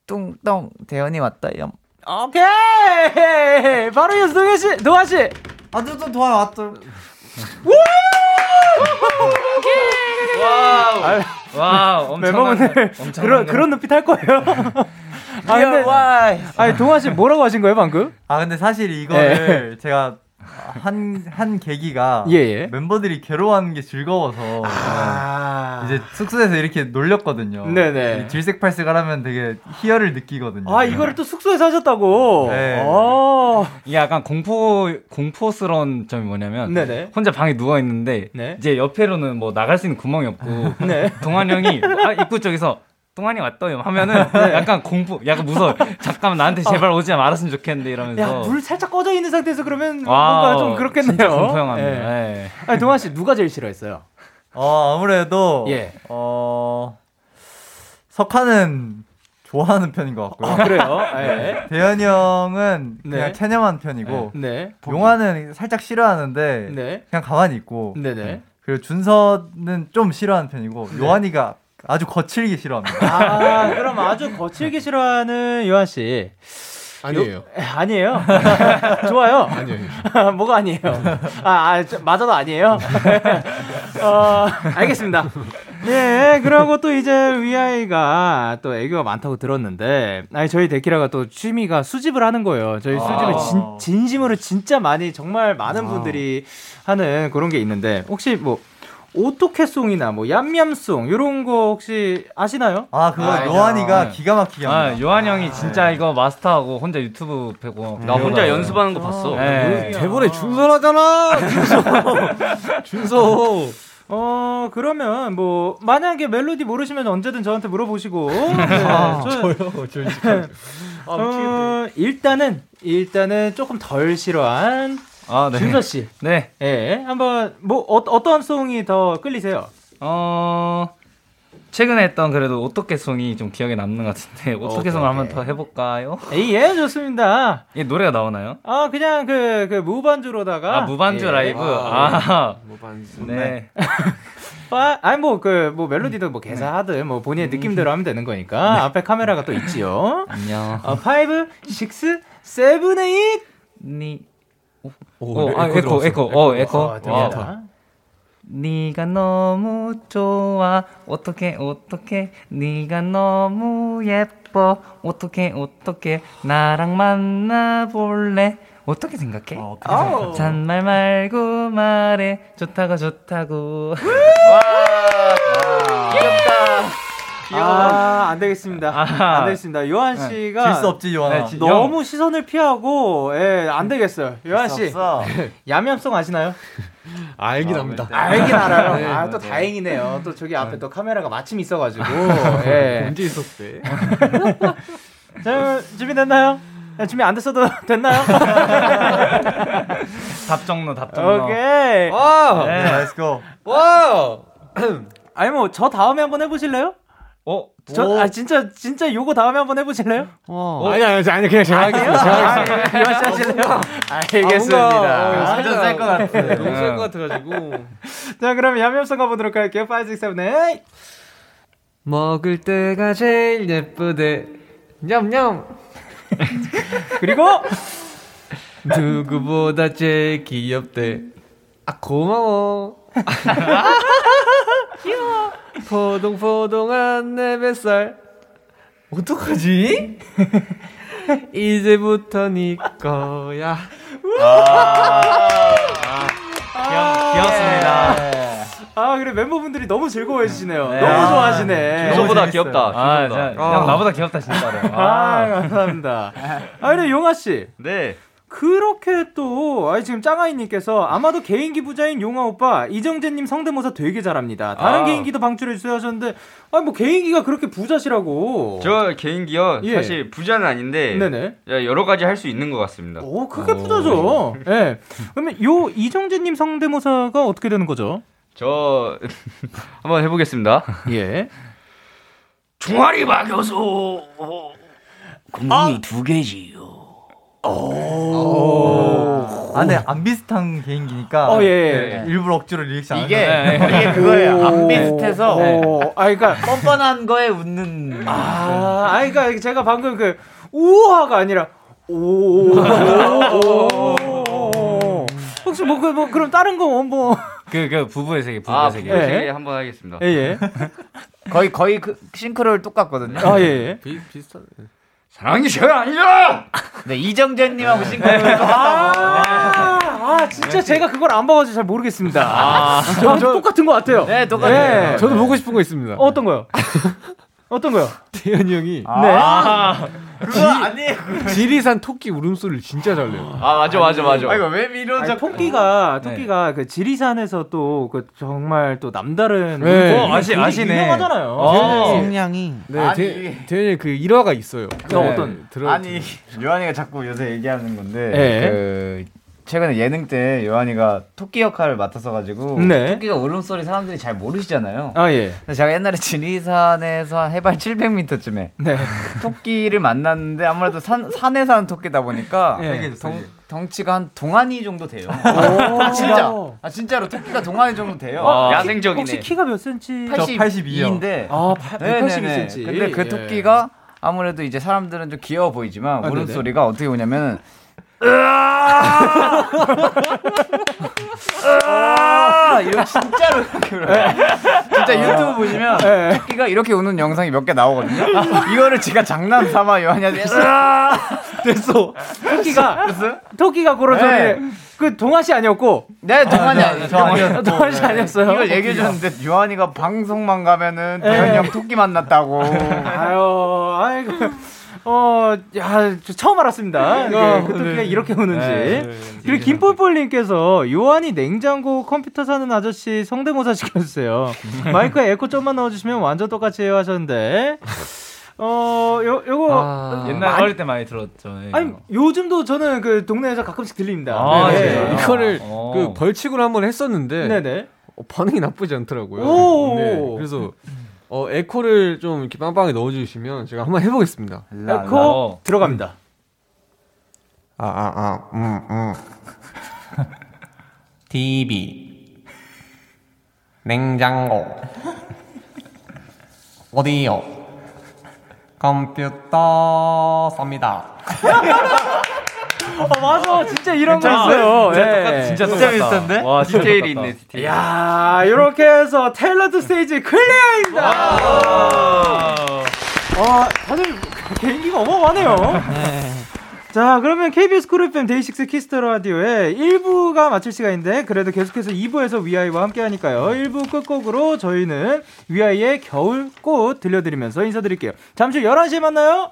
뚱뚱 대현이 왔다요. 오케이. 바로 이어서 동현 씨, 도아 씨. 아, 또 도와 왔죠. 와, 엄청 멤버분들 그런 그런 눈빛 할 거예요. 아 근데 아니 동아 씨 뭐라고 하신 거예요 방금? 아, 근데 사실 이거를 제가 한, 한 계기가 예, 예. 멤버들이 괴로워하는 게 즐거워서 아 이제 숙소에서 이렇게 놀렸거든요. 네네. 이 질색팔색을 하면 되게 희열을 느끼거든요. 아 이거를 또 숙소에서 하셨다고. 네. 어. 이게 약간 공포 공포스러운 점이 뭐냐면 네네. 혼자 방에 누워 있는데 네. 이제 옆에로는 뭐 나갈 수 있는 구멍이 없고 네. 동환 형이 아, 입구 쪽에서 동환이 왔어요 하면은 네. 약간 공포 약간 무서워 잠깐만 나한테 제발 오지 말았으면 좋겠는데 이러면서 야 불 살짝 꺼져 있는 상태에서 그러면 와, 뭔가 좀 그렇겠네요. 진짜 공포 영화입니다. 예. 예. 아니 동아 씨 누가 제일 싫어했어요? 어, 아무래도 예. 어 석하는 좋아하는 편인 것 같고요. 아, 그래요? 예. 대현이 형은 네. 그냥 체념한 편이고 네. 용화는 살짝 싫어하는데 네. 그냥 가만히 있고 네네. 그리고 준서는 좀 싫어하는 편이고 네. 요한이가 아주 거칠게 싫어합니다. 아 그럼 아주 거칠게 싫어하는 요한 씨. 아니에요. 에, 아니에요. 좋아요. 아니에요. 뭐가 아니에요? 아, 아 저, 맞아도 아니에요. 어, 알겠습니다. 네, 그러고 또 이제 위아이가 또 애교가 많다고 들었는데, 아니 저희 데키라가 또 취미가 수집을 하는 거예요. 저희 수집을 진, 진심으로 진짜 많이 정말 많은 분들이 하는 그런 게 있는데, 혹시 뭐 오토캐송이나 뭐 얌얌송 이런 거 혹시 아시나요? 아 그거 아, 요한이가 네. 기가 막히게 합니다. 아 요한 형이 진짜 이거 마스터하고 혼자 유튜브 보고 나 혼자 연습하는 거 봤어. 네. 대본에 준서하잖아. 준서. 준서. 어 그러면 뭐 만약에 멜로디 모르시면 언제든 저한테 물어보시고 네, 아, 저- 저요. 저. 아, 어, 일단은 일단은 조금 덜 싫어한 아, 네. 준서 씨, 네. 예 한번 뭐 어, 어떤 song이 더 끌리세요? 어 최근에 했던 그래도 오토케 song이 좀 기억에 남는 것 같은데 오토케 song을 한번 더 해볼까요? 에이, 예 좋습니다. 이 노래가 나오나요? 아 그냥 그 그 무반주로다가 아 무반주 예. 라이브. 아, 아, 뭐 반지. 네. 아, 아니 뭐그 뭐 멜로디도 뭐 개사하든 뭐 본인의 느낌대로 하면 되는 거니까 앞에 카메라가 또 있지요. 안녕. 어, 5, 6, 7, 8 니. 오, 어, 아, 에코, 들어갔어. 에코, 어, 에코. 어, 와. 네가 너무 좋아. 어떻게 어떻게. 네가 너무 예뻐. 어떻게 어떻게. 나랑 만나볼래? 어떻게 생각해? 어, 아우. 잔말 말고 말해. 좋다고 좋다고 아, 안 되겠습니다. 안 되겠습니다. 요한 씨가 질 수 없지 요한아. 네, 지- 너무 시선을 피하고 예, 안 되겠어요. 요한 씨. 야매함송 아시나요? 알긴 합니다. 알긴 알아요. 네, 아, 또 맞아요. 다행이네요. 또 저기 앞에 또 카메라가 마침 있어가지고. 예. 언제 있었대? 자, 준비됐나요? 야, 준비 안 됐어도 됐나요? 답정너 답정너. 오케이. 와! 네. Let's go. 와! 아니 뭐 저 다음에 한번 해보실래요? 어? 저 아 진짜 진짜 요거 다음에 한번 해보실래요? 아니 아니 아니 그냥 제가 할게요. 제가 하실래요? 알겠습니다. 아, 뭔가, 어, 완전 셀것 같아. 너무 셀것 같아가지고. 자 그럼 야매함송 가보도록 할게요. 5, 6, 7, 8 먹을 때가 제일 예쁘대. 냠냠. 그리고 누구보다 제일 귀엽대. 아 고마워. 귀여워. 포동포동한 내 뱃살. 어떡하지? 이제부터 네 거야. 귀여, 귀엽습니다. 아 그래 멤버분들이 너무 즐거워해 주시네요. 네. 너무 아, 좋아하시네. 준서보다 귀엽다. 아. 진짜, 형 나보다 귀엽다 진짜로. 아, 감사합니다. 아 근데 용아 씨 네. 그렇게 또 아니 지금 짱아이님께서 아마도 개인기 부자인 용아 오빠 이정재님 성대모사 되게 잘합니다. 다른 아. 개인기도 방출해 주세요 하셨는데 아니 뭐 개인기가 그렇게 부자시라고. 저 개인기요. 예. 사실 부자는 아닌데 네네. 여러 가지 할 수 있는 것 같습니다. 오 그게 부자죠. 예. 네. 그러면 요 이정재님 성대모사가 어떻게 되는 거죠? 저 한번 해보겠습니다. 예. 종아리 박여서 공이 두 개지요. 아, 근데 안 비슷한 개인기니까. 어, 예, 예. 네, 일부러 억지로 리액션 안 이게 이게 그거예요. 안 비슷해서 어, 아 그러니까 뻔뻔한 거에 웃는. 아, 아 그러니까 제가 방금 그 우하가 아니라 오. 혹시 뭐, 그, 뭐, 그럼 다른 거, 뭐. 그, 그 부부의 세계, 부부의 아 세계. 부부의 예. 세계 한번 하겠습니다. 예, 예. 거의 거의 그 싱크로율 똑같거든요. 아, 예, 예. 비, 비슷한. 사랑이 제가 아니라 네, 이정재님하고 싱크로율 똑같다고. 아, 아, 진짜 제가 그걸 안 봐가지고 잘 모르겠습니다. 아, 저, 똑같은 것 같아요. 네, 똑같아요. 네. 저도 보고 싶은 거 있습니다. 어떤 거요? 어떤 거요? 태현이 형이 아, 그거 아니에요. 지리산 토끼 울음소리를 진짜 잘 내요. 아 맞아 맞아 맞아. 아, 이거 왜 미뤄 아니, 자꾸. 토끼가, 네. 토끼가 그 지리산에서 또 그 정말 또 남다른. 네. 어, 아시- 되게 아시네. 유명하잖아요. 어. 성량이 네, 아니. 태, 태현이 형그 일화가 있어요. 저 어떤? 들어 아니, 요한이가 자꾸 요새 얘기하는 건데 예. 그 최근에 예능 때 요한이가 토끼 역할을 맡아서 가지고 네. 토끼가 울음소리 사람들이 잘 모르시잖아요. 아, 예. 제가 옛날에 지리산에서 한 해발 700m쯤에 네. 토끼를 만났는데 아무래도 산, 산에 사는 토끼다 보니까 예. 덩, 덩치가 한 동안이 정도 돼요. 아, 진짜. 아, 진짜로 토끼가 동안이 정도 돼요. 와, 키- 야생적이네. 혹시 키가 몇 센치? 82인데 아, 182cm. 근데 그 토끼가 아무래도 이제 사람들은 좀 귀여워 보이지만 아, 울음소리가 어떻게 오냐면 으 아! 이거 진짜로 이렇게 울어요. 진짜 유튜브 보시면 네. 토끼가 이렇게 우는 영상이 몇 개 나오거든요. 이거를 제가 장난 삼아 요한이한테! 됐어. 토끼가 토끼가 그런 네. 소리. 그 동아 씨 아니었고. 네, 동안이 아니에요. 씨 아니었어요. 이걸 얘기해 줬는데 요한이가 방송만 가면은 대현이 형 토끼 만났다고. 아유, 아이고. 어, 야, 저 처음 알았습니다. 예, 그 토끼가 이렇게 우는지. 그리고 김볼볼님께서 요한이 냉장고 컴퓨터 사는 아저씨 성대모사 시켜주세요. 마이크에 에코 좀만 넣어주시면 완전 똑같이 해요 하셨는데. 어, 요, 요거. 아, 옛날 많이- 어릴 때 많이 들었죠. 네. 아니, 요즘도 저는 그 동네에서 가끔씩 들립니다. 아, 네. 진짜요? 이거를 어. 그 벌칙으로 한번 했었는데 네네. 어, 반응이 나쁘지 않더라고요. 오. 네, 그래서 어, 에코를 좀 이렇게 빵빵하게 넣어주시면 제가 한번 해보겠습니다. 에코 어. 들어갑니다. 아, 아, 아, 음, 음. TV 냉장고 어디요? 컴퓨터 삽니다. 어, 맞아. 진짜 이런 거 괜찮아. 있어요. 진짜 예. 똑같, 진짜 진짜 똑같다. 비슷한데? 와, 진짜 디테일이. 있네 디테일. 야 이렇게 해서 탤런트 스테이지 clear입니다. 와, 다들 개인기가 어마어마하네요. 자, 그러면 KBS 쿨 FM 데이식스 키스 더 라디오의 1부가 마칠 시간인데 그래도 계속해서 2부에서 위아이와 함께 하니까요. 1부 끝곡으로 저희는 위아이의 겨울꽃 들려드리면서 인사드릴게요. 잠시 후 11시에 만나요.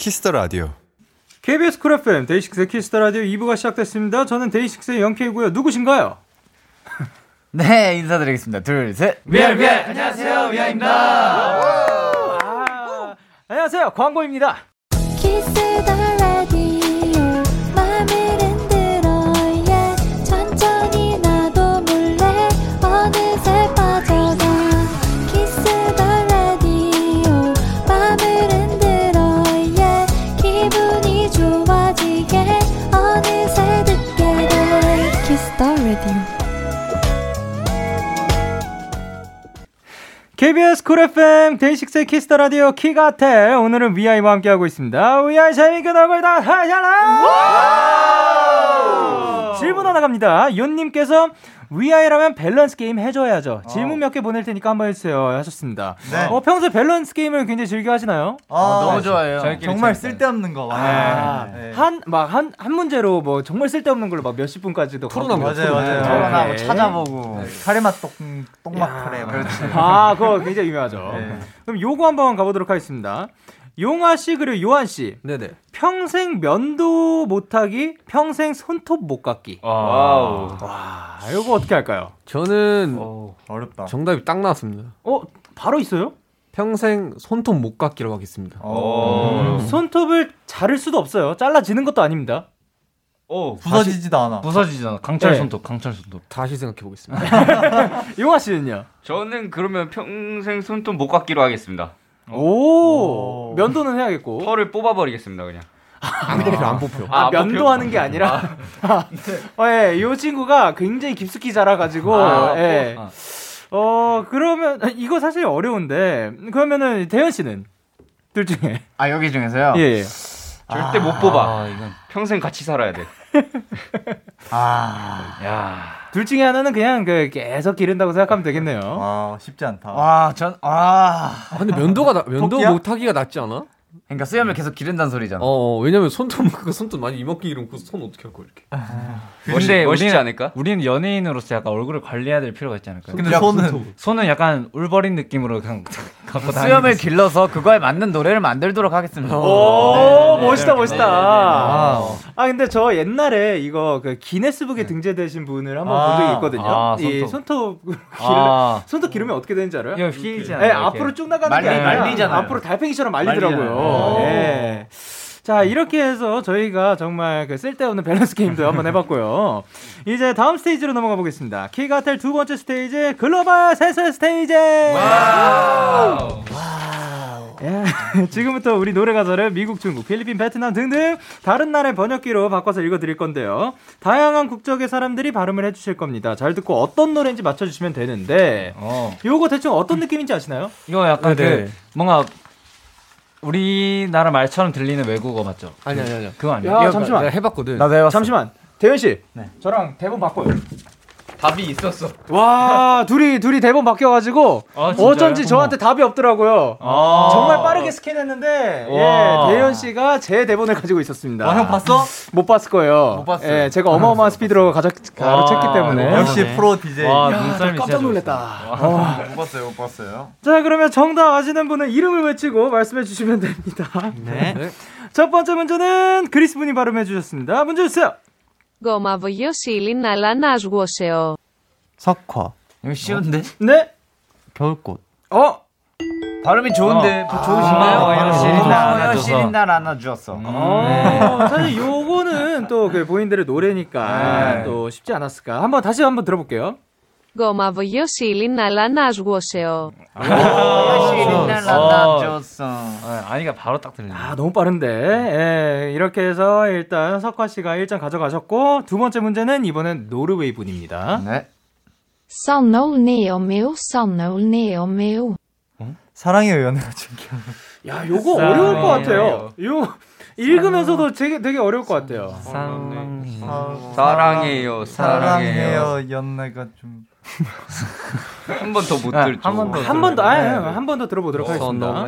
키스 더 라디오. KBS 쿨 FM 데이식스의 키스 더 라디오 2부가 시작됐습니다. 저는 데이식스의 영케이고요. 누구신가요? 네, 인사드리겠습니다. 둘, 셋. 미안 미안 안녕하세요 위아이입니다. 아, 안녕하세요 광고입니다. 키스 더 라디오 KBS 쿨 FM 데이식스의 키스 더 라디오 키가텔 오늘은 위아이와 함께하고 있습니다. 위아이 재밌게 놀고 있다 하잖아. 질문 하나 갑니다. 윤님께서 위아이라면 밸런스 게임 해줘야죠. 질문 몇 개 보낼 테니까 한번 해주세요 하셨습니다. 네. 어, 평소에 밸런스 게임을 굉장히 즐겨 하시나요? 아, 너무 좋아해요. 정말 쓸데없는 거. 아, 네. 한, 막, 한, 한 문제로 뭐 정말 쓸데없는 걸로 막 몇십 분까지도 토론하고 가고 맞아요, 맞아요. 네. 토론하고 네. 찾아보고. 카레맛 똥 똥맛 카레. 그렇지. 아, 그거 굉장히 유명하죠. 네. 그럼 요거 한번 가보도록 하겠습니다. 용하 씨 그리고 요한 씨 네네. 평생 면도 못하기, 평생 손톱 못 깎기. 와우. 와, 요거 어떻게 할까요? 저는 어렵다. 정답이 딱 나왔습니다. 어, 바로 있어요? 평생 손톱 못 깎기로 하겠습니다. 어. 손톱을 자를 수도 없어요. 잘라지는 것도 아닙니다. 오. 부서지지도 않아. 부서지잖아. 강철 네. 손톱, 강철 손톱. 다시 생각해 보겠습니다. 용아 씨는요? 저는 그러면 평생 손톱 못 깎기로 하겠습니다. 오, 면도는 해야겠고. 털을 뽑아버리겠습니다, 그냥. 안 뽑혀, 안 뽑혀. 아, 아, 면도하는 게 아니라. 어, 예, 이 친구가 굉장히 깊숙이 자라가지고, 아, 예. 아. 어, 그러면, 이거 사실 어려운데, 그러면은, 대현 씨는? 둘 중에. 아, 여기 중에서요? 예, 예. 절대 못 뽑아. 아, 이건. 평생 같이 살아야 돼. 아. 야. 둘 중에 하나는 그냥 그 계속 기른다고 생각하면 되겠네요. 아, 쉽지 않다. 와, 전, 아. 아, 근데 면도가 나, 면도 토끼야? 못 하기가 낫지 않아? 그러니까 수염을 계속 기른다는 소리잖아. 어, 어 왜냐면 손톱 그 손톱 많이 이만큼 이러면 그손 어떻게 할 거야 이렇게. 멋있, 멋있지 우리는, 않을까? 우리는 연예인으로서 약간 얼굴을 관리해야 될 필요가 있지 않을까요? 근데 손은 손은 약간 울버린 느낌으로 그냥 갖고 다니는 수염을 길러서 그거에 맞는 노래를 만들도록 하겠습니다. 오, 네, 멋있다, 네, 멋있다. 네, 네, 네. 아, 근데 저 옛날에 이거 그 기네스북에 등재되신 분을 한번 본 적이 아, 있거든요. 아, 이 손톱. 손톱 기르, 아. 손톱 기르면 어떻게 되는지 알아요? 이거 휘잖아요. 예, 이렇게. 앞으로 쭉 나가는 말리- 게 아니라 말리잖아요. 앞으로 달팽이처럼 말리더라고요. 예. 자, 이렇게 해서 저희가 정말 그 쓸데없는 밸런스 게임도 한번 해봤고요. 이제 다음 스테이지로 넘어가 보겠습니다. 키가텔 두 번째 스테이지, 글로벌 센스 스테이지! 예, 지금부터 우리 노래 가사를 미국, 중국, 필리핀, 베트남 등등 다른 나라의 번역기로 바꿔서 읽어드릴 건데요. 다양한 국적의 사람들이 발음을 해주실 겁니다. 잘 듣고 어떤 노래인지 맞춰주시면 되는데, 어. 요거 대충 어떤 느낌인지 아시나요? 이거 약간 네네. 그 뭔가 우리나라 말처럼 들리는 외국어 맞죠? 아니 아니 아니. 그거 아니에요? 야, 잠시만. 내가 해봤거든. 나도 해봤어. 잠시만. 대현 씨, 저랑 대본 바꿔요. 답이 있었어. 와, 둘이 둘이 대본 바뀌어가지고 아? 어쩐지 저한테 답이 없더라고요. 아. 정말 빠르게 스캔했는데 와. 예, 대현 씨가 제 대본을 가지고 있었습니다. 아, 형 봤어? 못 봤을 거예요. 못 봤어요. 예, 제가 어마어마한 스피드로 가져, 가르쳤기 와, 때문에. 역시 프로 DJ. 와, 야, 깜짝 놀랐다. 어. 못 봤어요, 못 봤어요. 자, 그러면 정답 아시는 분은 이름을 외치고 말씀해 주시면 됩니다. 네. 첫 번째 문제는 그리스 분이 발음해 주셨습니다. 문제 주세요. 거마보요 실린 날라나주고세요. 석화. 이거 쉬운데? 네? 겨울꽃. 어? 발음이 좋은데 어. 좋으신가요? 아, 시린날 시린날 안아주었어. 음. 어, 사실 요거는 또 그 본인들의 노래니까 네. 또 쉽지 않았을까. 한번 다시 한번 들어볼게요. Gomavoyosilin alanasgoseo. 아, 아니가 바로 딱 들리네. 아, 너무 빠른데. 예, 이렇게 해서 일단 석화 씨가 1점 가져가셨고 두 번째 문제는 이번엔 노르웨이 분입니다. 네. Meu, sanna neo meu. 사랑해요 연애가 준기 야, 요거 어려울 것 같아요. 요 읽으면서도 되게 되게 어려울 것 같아요. 사랑해요, 사랑해요 사랑해요. 연애가 좀 한 번 더못 아, 들죠. 한 번 더. 한번 더, 아, 한번 더 들어보도록 하겠습니다.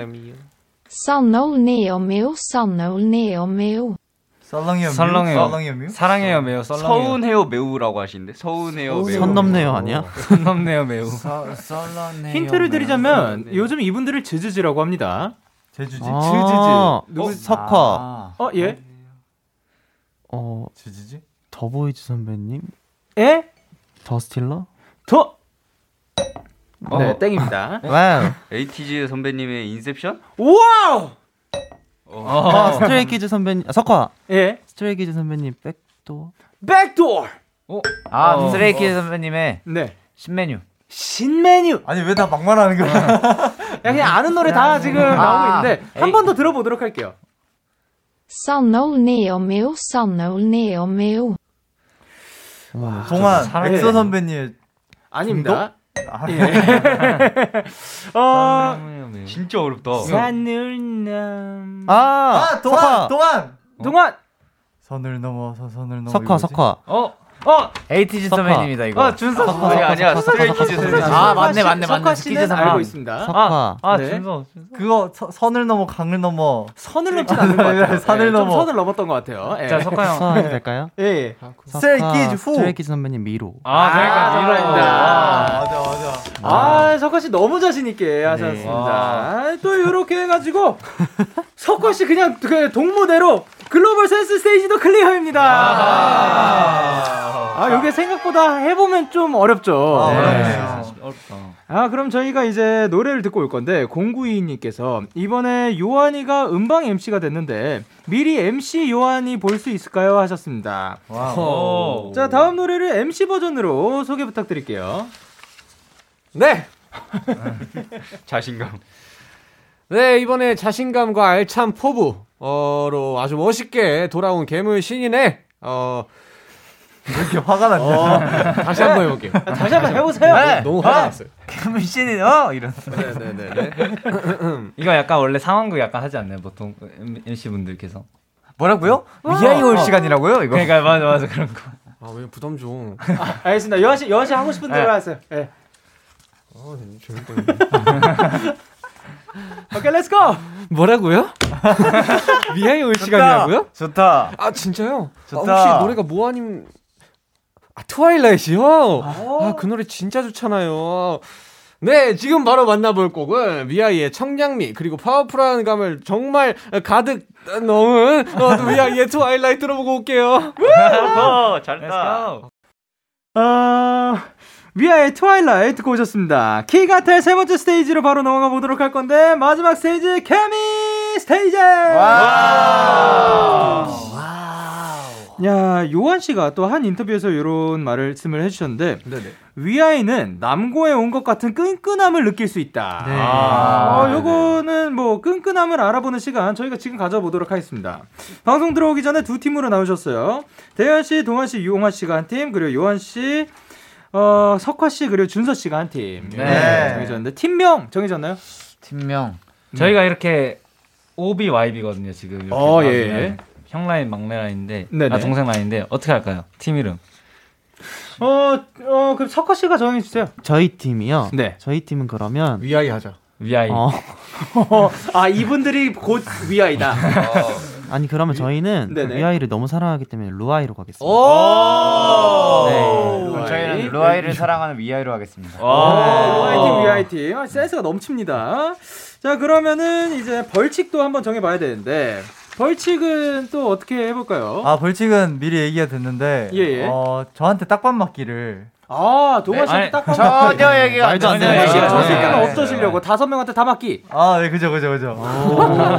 Meu, sanna neo meu. 썰렁해요 뮤? 설렁해요. 썰렁해요 뮤? 사랑해요 매우 썰렁해요. 서운해요 매우라고 하시는데 서운해요 매우. 선 넘네요 아니야? 선 넘네요 매우. 힌트를 드리자면 요즘 이분들을 즈즈즈라고 합니다. 제주지 아, 누구- 석화. 아. 어, 예? 어, 제주지? 더보이즈 선배님? 에? The Stealer? 더. 어. 네, 땡입니다. 와우. 에이티즈 선배님의 Inception? 와우! 아, 스트레이키즈 선배님, 아, 석화. 예. 스트레이키즈 선배님 백도. Back Door. 아, 어. 스트레이키즈 선배님의 네. 신메뉴. 신메뉴. 아니 왜 다 막말 하는 거야 야, 그냥 아는 노래 다 지금 아, 나오고 있는데 한. 번 더 들어보도록 할게요. 넘어, 산 넘어. 동안. 엑소 선배님 아닙니다. 아, 예. 어, 진짜 어렵다. 산을남. 아, 아 동안 동안 동안. 선을 넘어서 선을 넘어 석화, 석화. 어, 어, 에이티즈. 선배님이다 이거. 아 준서. 아니 아니야 스트레이키즈 선배님. 아, 맞네, 맞네, 석화 맞네. 씨는 스키즈 선배님. 알고 있습니다. 석화. 아 네. 준서. 준서. 그거 서, 선을 넘어 강을 넘어 선을 넘진 않는 것 같아요. 산을 예, 좀 넘어. 선을 넘었던 것 같아요. 예. 자 석화 형. 석화 해도 될까요? 예, 예. 스트레이키즈 후 스트레이키즈 선배님 미로. 아 그러니까 아, 미로입니다. 아, 맞아 맞아 아, 석화 씨 너무 자신 있게 하셨습니다. 아, 또 이렇게 해가지고 석화 씨 그냥 그 동무대로 글로벌 센스 스테이지도 클리어입니다. 아, 이게 생각보다 해보면 좀 어렵죠. 아, 네. 어렵다. 아, 그럼 저희가 이제 노래를 듣고 올 건데, 0922님께서 이번에 요한이가 음방 MC가 됐는데, 미리 MC 요한이 볼 수 있을까요? 하셨습니다. 오. 자, 다음 노래를 MC 버전으로 소개 부탁드릴게요. 네. 자신감. 네, 이번에 자신감과 알찬 포부로 아주 멋있게 돌아온 괴물 신인의 어 이렇게 화가 났냐 다시 한번 해볼게요. 다시 한번 해보세요. 네. 너무 화가 났어요. 김신이 어 이런. 네네네. 이거 약간 원래 상황극 약간 하지 않나요 보통 MC 분들께서. 뭐라고요? 위아이 올 시간이라고요 이거? 그러니까 맞아 맞아 그런 거. 아, 왜 부담 좀. 알겠습니다. 요한 씨, 요한 씨 하고 싶은 대로 하세요. 예. 아, 재밌다. 오케이, let's go! 뭐라고요? 위아이 올 시간이라고요? 좋다. 아, 진짜요? 좋다. 아, 혹시 노래가 뭐 아님 아, Twilight요? 아, 그 노래 진짜 좋잖아요. 네, 지금 바로 만나볼 곡은 위아이의 청량미 그리고 파워풀한 감을 정말 가득 넣은 어, 위아이의 Twilight 들어보고 올게요. 어, 잘했다. 어, 위아이의 Twilight 듣고 오셨습니다. 키가텔 세 번째 스테이지로 바로 넘어가 보도록 할 건데, 마지막 스테이지, 케미 스테이지! 야, 요한 씨가 또 한 인터뷰에서 이런 말씀을 해주셨는데, 네네. 위아이는 남고에 온 것 같은 끈끈함을 느낄 수 있다. 네. 어, 요거는 뭐 끈끈함을 알아보는 시간 저희가 지금 가져보도록 하겠습니다. 방송 들어오기 전에 두 팀으로 나오셨어요. 대현 씨, 동환 씨, 유홍아 씨가 한 팀, 그리고 요한 씨, 어, 석화 씨, 그리고 준서 씨가 한 팀. 네. 정해졌는데 팀명 정해졌나요? 팀명. 저희가 이렇게 OB YB거든요 지금. 이렇게 어, 봐주면. 예. 형 라인 막내 라인인데 네네. 아 동생 라인인데 어떻게 할까요? 팀 이름. 어, 어, 그럼 석화 씨가 정해 주세요. 저희 팀이요. 네. 저희 팀은 그러면 위아이 하자. 위아이. 어, 아, 이분들이 곧 위아이다. 아니 그러면 저희는 네네. 위아이를 너무 사랑하기 때문에 루아이로 가겠습니다. 오! 네. 그럼 저희는 루아이를 사랑하는 위아이로 하겠습니다. 어, 루아이 팀, 위아이팀. 아, 센스가 넘칩니다. 자, 그러면은 이제 벌칙도 한번 정해봐야 되는데, 벌칙은 또 어떻게 해볼까요? 아 벌칙은 미리 얘기가 됐는데 예, 예. 어 저한테 딱밤 맞기를 아, 동아 씨한테 아니, 딱한 전혀 얘기가 말도 안 되는 씨가 거야. 졌을 때는 네. 다섯 명한테 다 맞기. 아네 그죠 그죠 그죠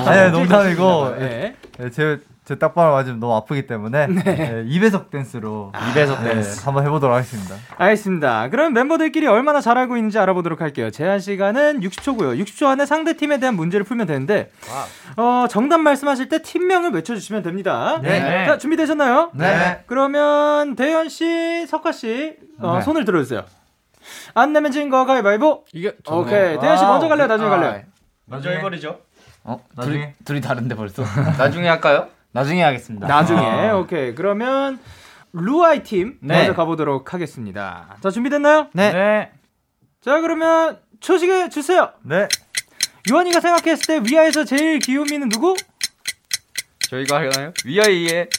아니 농담이고 네. 네, 제 제 딱밤을 맞으면 너무 아프기 때문에 네, 2배속 댄스로 2배속 네, 댄스. 한번 해보도록 하겠습니다. 알겠습니다. 그럼 멤버들끼리 얼마나 잘 알고 있는지 알아보도록 할게요. 제한 시간은 60초고요. 60초 안에 상대 팀에 대한 문제를 풀면 되는데 어, 정답 말씀하실 때 팀명을 외쳐주시면 됩니다. 네. 자 준비되셨나요? 네. 그러면 대현 씨, 석화 씨 어, 네. 손을 들어주세요. 안 내면 진거 가위바위보. 이게 오케이. 대현 씨 먼저 갈래요? 나중에 갈래요? 먼저 해버리죠. 어? 나중에? 둘이, 둘이 다른데 벌써? 나중에 할까요? 나중에 하겠습니다. 나중에. 아. 오케이. 그러면 루아이 팀 네. 먼저 가보도록 하겠습니다. 자 준비됐나요? 네. 자 그러면 초식에 주세요. 네. 유한이가 생각했을 때 위아에서 제일 귀요미는 누구? 저희가 하나요? 위아이의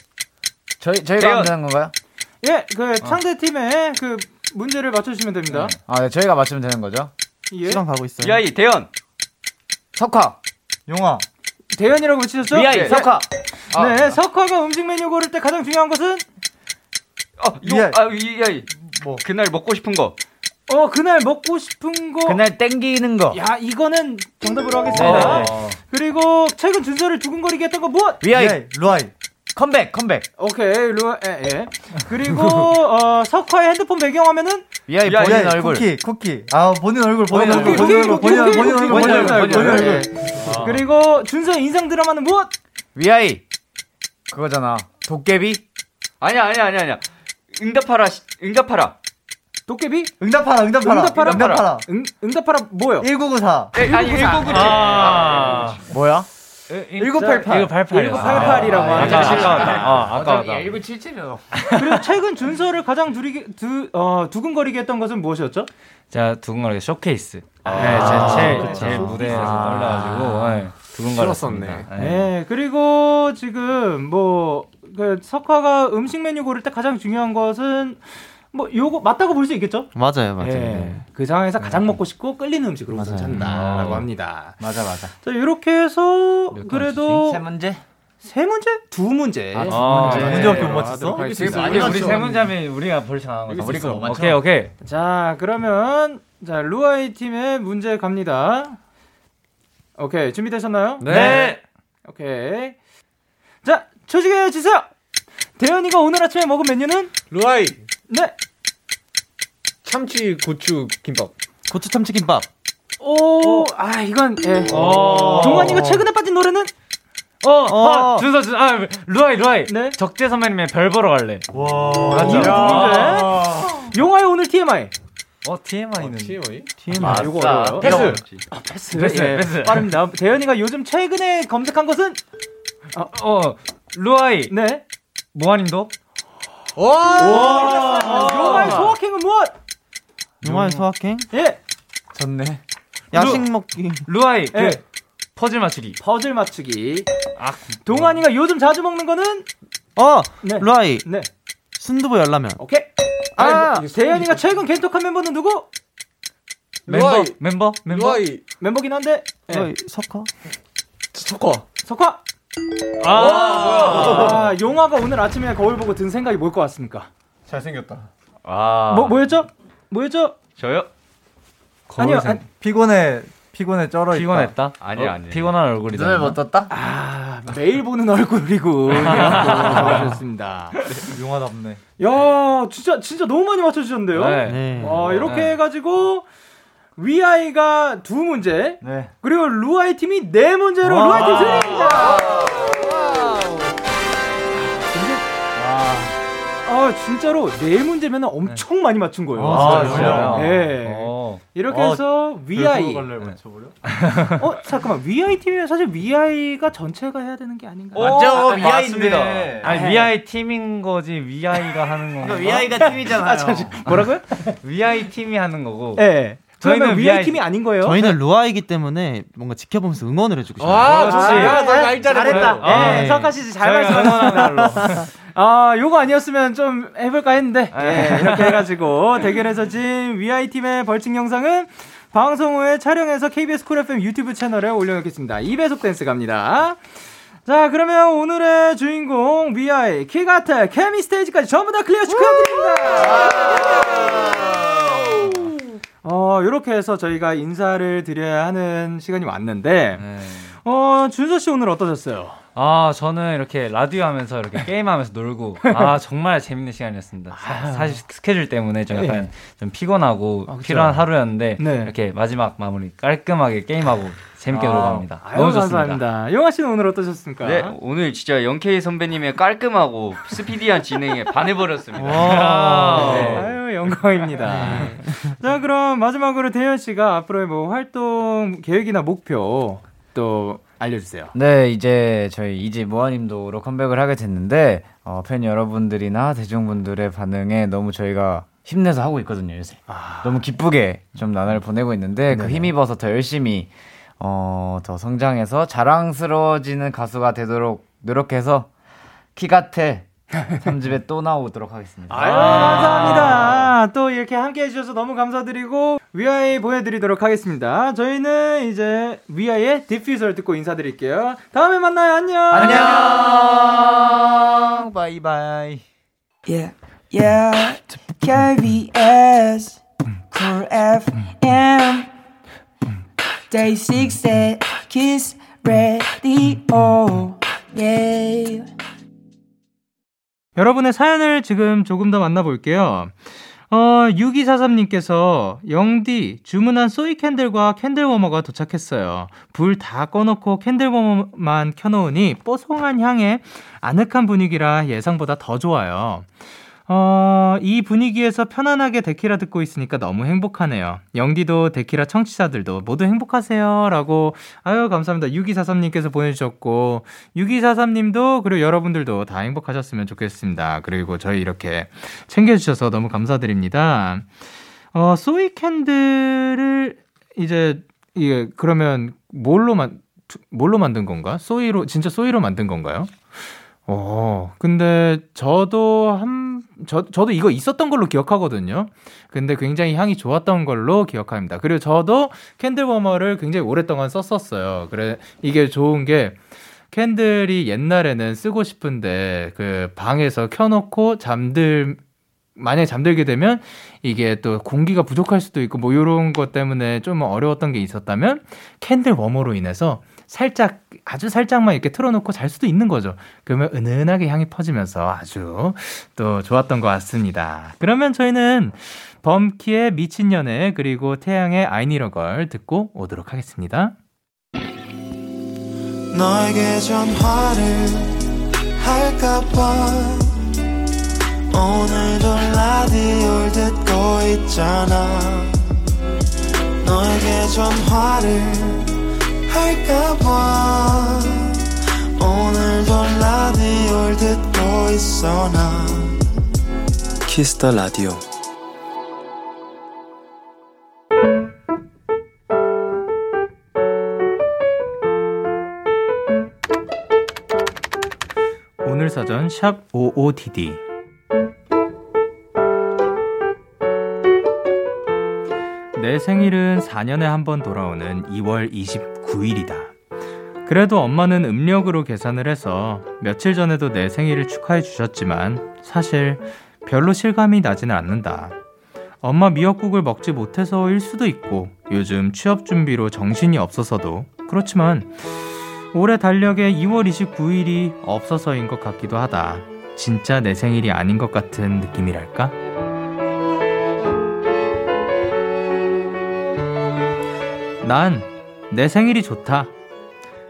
저희 저희가 되는 건가요? 예, 그 상대 팀의 그 문제를 맞춰주시면 됩니다. 아, 네, 저희가 맞추면 되는 거죠? 예. 시간 가고 있어요. 위아이 대현. 석화. 용화. 대현이라고 외치셨죠? 위아이, 네. 석화. 네, 석화가 음식 메뉴 고를 때 가장 중요한 것은 어, 요, 아, 위아이. 뭐 그날 먹고 싶은 거. 어 그날 먹고 싶은 거. 그날 땡기는 거. 야 이거는 정답으로 하겠습니다. 네. 그리고 최근 준서를 두근거리게 했던 거 무엇? 위아이. 루아이. 컴백, 컴백. 오케이, 루아, 예, 예. 그리고, 어, 석화의 핸드폰 배경화면은? 위아이 위아이, 본인 얼굴. 쿠키, 쿠키. 아, 본인 얼굴, 본인 쿠키, 얼굴, 본인 얼굴, 쿠키, 얼굴, 본인 쿠키, 얼굴, 본인 쿠키, 얼굴. 그리고, 준서의 인생 드라마는 무엇? 위아이. 그거잖아. 도깨비? 아니야, 아니야, 아니야, 아니야. 응답하라, 시- 응답하라. 도깨비? 응답하라, 응답하라. 응답하라? 응답하라. 응, 응답하라 뭐요? 1994. 에, 아니, 1997. 아. 뭐야? 1988. 1988. 1988이라고 아, 하죠. 아까웠다. 어, 아까웠다. 1977이요. 그리고 최근 준서를 가장 두리게, 두, 어, 두근거리게 했던 것은 무엇이었죠? 제가 두근거리게 쇼케이스. 아, 네, 제, 제일, 그쵸. 제일 무대에서 아. 떨려가지고 네, 두근거렸습니다. 싫었었네. 네. 그리고 지금 뭐, 그, 석화가 음식 메뉴 고를 때 가장 중요한 것은 뭐, 요거 맞다고 볼 수 있겠죠? 맞아요, 맞아요. 예. 네. 그 상황에서 가장 먹고 싶고 끌리는 음식으로 맞아요. 찾는다라고 음. 합니다. 맞아, 맞아. 자, 이렇게 해서 그래도 세 문제? 세 문제? 두 문제. 아, 두 아, 문제. 문제밖에 못 맞췄어? 많이 우리 세 문제면 우리가 벌써 나간 거죠. 우리 거못 맞춰. 오케이, 오케이. 자, 그러면 자, 루아이 팀의 문제 갑니다. 오케이, 준비되셨나요? 네. 오케이. 자, 초식해 주세요. 대현이가 오늘 아침에 먹은 메뉴는 루아이 네. 참치 고추 김밥. 고추 참치 김밥. 오, 아, 이건 예. 어. 동환이가 최근에 빠진 노래는 어, 어, 준서, 준, 아, 루아이, 루아이. 네. 적재 선배님의 별 보러 갈래. 와. 문제. 용하의 오늘 TMI. 어, TMI는. TMI? 아, 요거 어려워요. 패스. 아, 패스. 패스, 예, 패스. 빠릅니다. 대현이가 요즘 최근에 검색한 것은 어, 어, 루아이. 네. 모아님도? 와! 용하의 소확행은 무엇? 용하의 소확행? 예. 좋네. 야식 먹기. 루아이. 그 예. 퍼즐 맞추기. 퍼즐 맞추기. 아, 동환이가 요즘 자주 먹는 거는 어, 네. 루아이. 네. 순두부 열라면. 오케이. 아, 대현이가 최근 겐톡한 멤버는 누구? 멤버, 루아이. 멤버, 멤버. 루아이 멤버긴 한데. 예. 루아이 석화. 석화. 석화. 아, 아, 용화가 오늘 아침에 거울 보고 든 생각이 뭘 것 같습니까? 잘생겼다. 아. 뭐 뭐였죠? 뭐였죠? 저요? 아니요. 거울 아니, 피곤해, 피곤해 쩔어. 피곤했다? 아니야, 어, 아니야. 피곤한 얼굴이다. 눈을 못 떴다? 아, 매일 보는 얼굴이고. 좋습니다. 용화답네. 야, 진짜 진짜 너무 많이 맞춰 주셨는데요. 네. 네. 어, 이렇게 네. 해가지고 위아이가 두 문제, 네. 그리고 루아이 팀이 네 문제로 와. 루아이 팀 승리입니다. 아 진짜로 네 문제면 엄청 많이 맞춘 거예요. 아, 진짜요. 진짜요? 네. 어. 이렇게 어, 해서 위아이. 어 잠깐만 위아이 팀이면 사실 위아이가 전체가 해야 되는 게 아닌가? 맞죠, 아, 위아이인데. 아니, 위아이 팀인 거지, 위아이가 하는 건가? 위아이가 팀이잖아요. 뭐라고요? 위아이 팀이 하는 거고. 네. 저희는 위아이 위아이 팀이 아닌 거예요. 저희는 루아이기 때문에 뭔가 지켜보면서 응원을 해주고 싶어요. 아, 그렇지. 좋지. 야, 너말 잘했다. 잘했다. 아, 네, 네. 석하 씨잘 저희가 말씀하셨어요. 아, 요거 아니었으면 좀 해볼까 했는데, 예, 이렇게 해가지고, 대결에서 진 위아이 팀의 벌칙 영상은 방송 후에 촬영해서 KBS 쿨 FM 유튜브 채널에 올려놓겠습니다. 2배속 댄스 갑니다. 자, 그러면 오늘의 주인공, 위아이, 키가텔, 케미 스테이지까지 전부 다 클리어 축하드립니다! 어, 요렇게 해서 저희가 인사를 드려야 하는 시간이 왔는데, 네. 어, 준서 씨 오늘 어떠셨어요? 아 저는 이렇게 라디오 하면서 이렇게 게임하면서 놀고 아 정말 재밌는 시간이었습니다. 사, 사실 스케줄 때문에 좀 약간 네. 좀 피곤하고 그쵸. 필요한 하루였는데 네. 이렇게 마지막 마무리 깔끔하게 게임하고 재밌게 아, 놀고 갑니다. 아유, 너무 좋습니다. 감사합니다. 영아 씨는 오늘 어떠셨습니까? 네, 오늘 진짜 영케이 선배님의 깔끔하고 스피디한 진행에 반해버렸습니다. 와, 네. 아유 영광입니다. 자 그럼 마지막으로 대현 씨가 앞으로의 뭐 활동 계획이나 목표 또 알려주세요. 네, 이제 저희 이제 모 아님 도로 컴백을 하게 됐는데 어, 팬 여러분들이나 대중분들의 반응에 너무 저희가 힘내서 하고 있거든요 요새. 너무 기쁘게 좀 나날을 보내고 있는데 그 네네. 힘입어서 더 열심히 어, 더 성장해서 자랑스러워지는 가수가 되도록 노력해서 키갓탤에 3집에 또 나오도록 하겠습니다. 아유 감사합니다. 또 이렇게 함께 해주셔서 너무 감사드리고 위아이 보내드리도록 하겠습니다. 저희는 이제 위아이의 디퓨저를 듣고 인사드릴게요. 다음에 만나요. 안녕. 안녕. Bye bye. Yeah, yeah. KBS, Cool FM, DAY6의 Kiss the Radio. Yeah. 여러분의 사연을 지금 조금 더 만나볼게요. 어, 6243님께서 영디 주문한 soy candle과 candle warmer가 도착했어요. 불 다 꺼놓고 candle warmer만 켜놓으니 뽀송한 향에 아늑한 분위기라 예상보다 더 좋아요. 어, 이 분위기에서 편안하게 데키라 듣고 있으니까 너무 행복하네요. 영디도 데키라 청취자들도 모두 행복하세요. 라고, 아유, 감사합니다. 6243님께서 보내주셨고, 6243님도, 그리고 여러분들도 다 행복하셨으면 좋겠습니다. 그리고 저희 이렇게 챙겨주셔서 너무 감사드립니다. 어, 소이 캔들을 이제, 이게, 그러면 뭘로 만, 뭘로 만든 건가? soy로, 진짜 soy로 만든 건가요? 어, 근데 저도 한, 저, 저도 이거 있었던 걸로 기억하거든요. 근데 굉장히 향이 좋았던 걸로 기억합니다. 그리고 저도 candle warmer를 굉장히 오랫동안 썼었어요. 그래, 이게 좋은 게, candle이 옛날에는 쓰고 싶은데, 그 방에서 켜놓고 잠들, 만약에 잠들게 되면 이게 또 공기가 부족할 수도 있고 뭐 이런 것 때문에 좀 어려웠던 게 있었다면 캔들 워머로 인해서 살짝 아주 살짝만 이렇게 틀어놓고 잘 수도 있는 거죠. 그러면 은은하게 향이 퍼지면서 아주 또 좋았던 것 같습니다. 그러면 저희는 범키의 미친 연애 그리고 태양의 아이니러걸 듣고 오도록 하겠습니다. 너에게 전화를 할까봐 오늘도 라디오를 듣고 있잖아 너에게 전화를 할까봐 오늘도 라디오를 듣고 있어 나. 키스터 라디오 오늘 사전 내 생일은 4년에 한 번 돌아오는 2월 29일이다. 그래도 엄마는 음력으로 계산을 해서 며칠 전에도 내 생일을 축하해 주셨지만 사실 별로 실감이 나지는 않는다. 엄마 미역국을 먹지 못해서일 수도 있고 요즘 취업 준비로 정신이 없어서도 그렇지만 올해 달력에 2월 29일이 없어서인 것 같기도 하다. 진짜 내 생일이 아닌 것 같은 느낌이랄까? 난 내 생일이 좋다.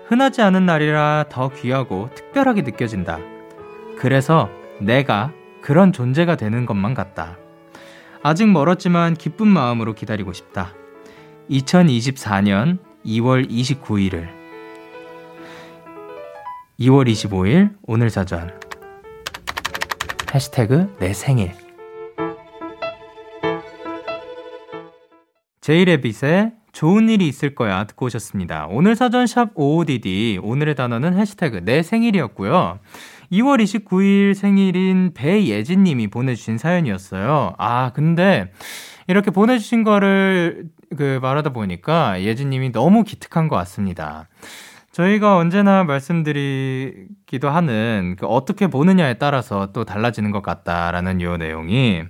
흔하지 않은 날이라 더 귀하고 특별하게 느껴진다. 그래서 내가 그런 존재가 되는 것만 같다. 아직 멀었지만 기쁜 마음으로 기다리고 싶다. 2024년 2월 29일을 2월 25일 오늘 사전 해시태그 내 생일 제이레빗의 좋은 일이 있을 거야 듣고 오셨습니다. 오늘 사전 샵 55DD 오늘의 단어는 해시태그 내 생일이었고요. 2월 29일 생일인 배예진 님이 보내주신 사연이었어요. 아, 근데 이렇게 보내주신 거를 그 말하다 보니까 예진 님이 너무 기특한 것 같습니다. 저희가 언제나 말씀드리기도 하는 그 어떻게 보느냐에 따라서 또 달라지는 것 같다라는 요 내용이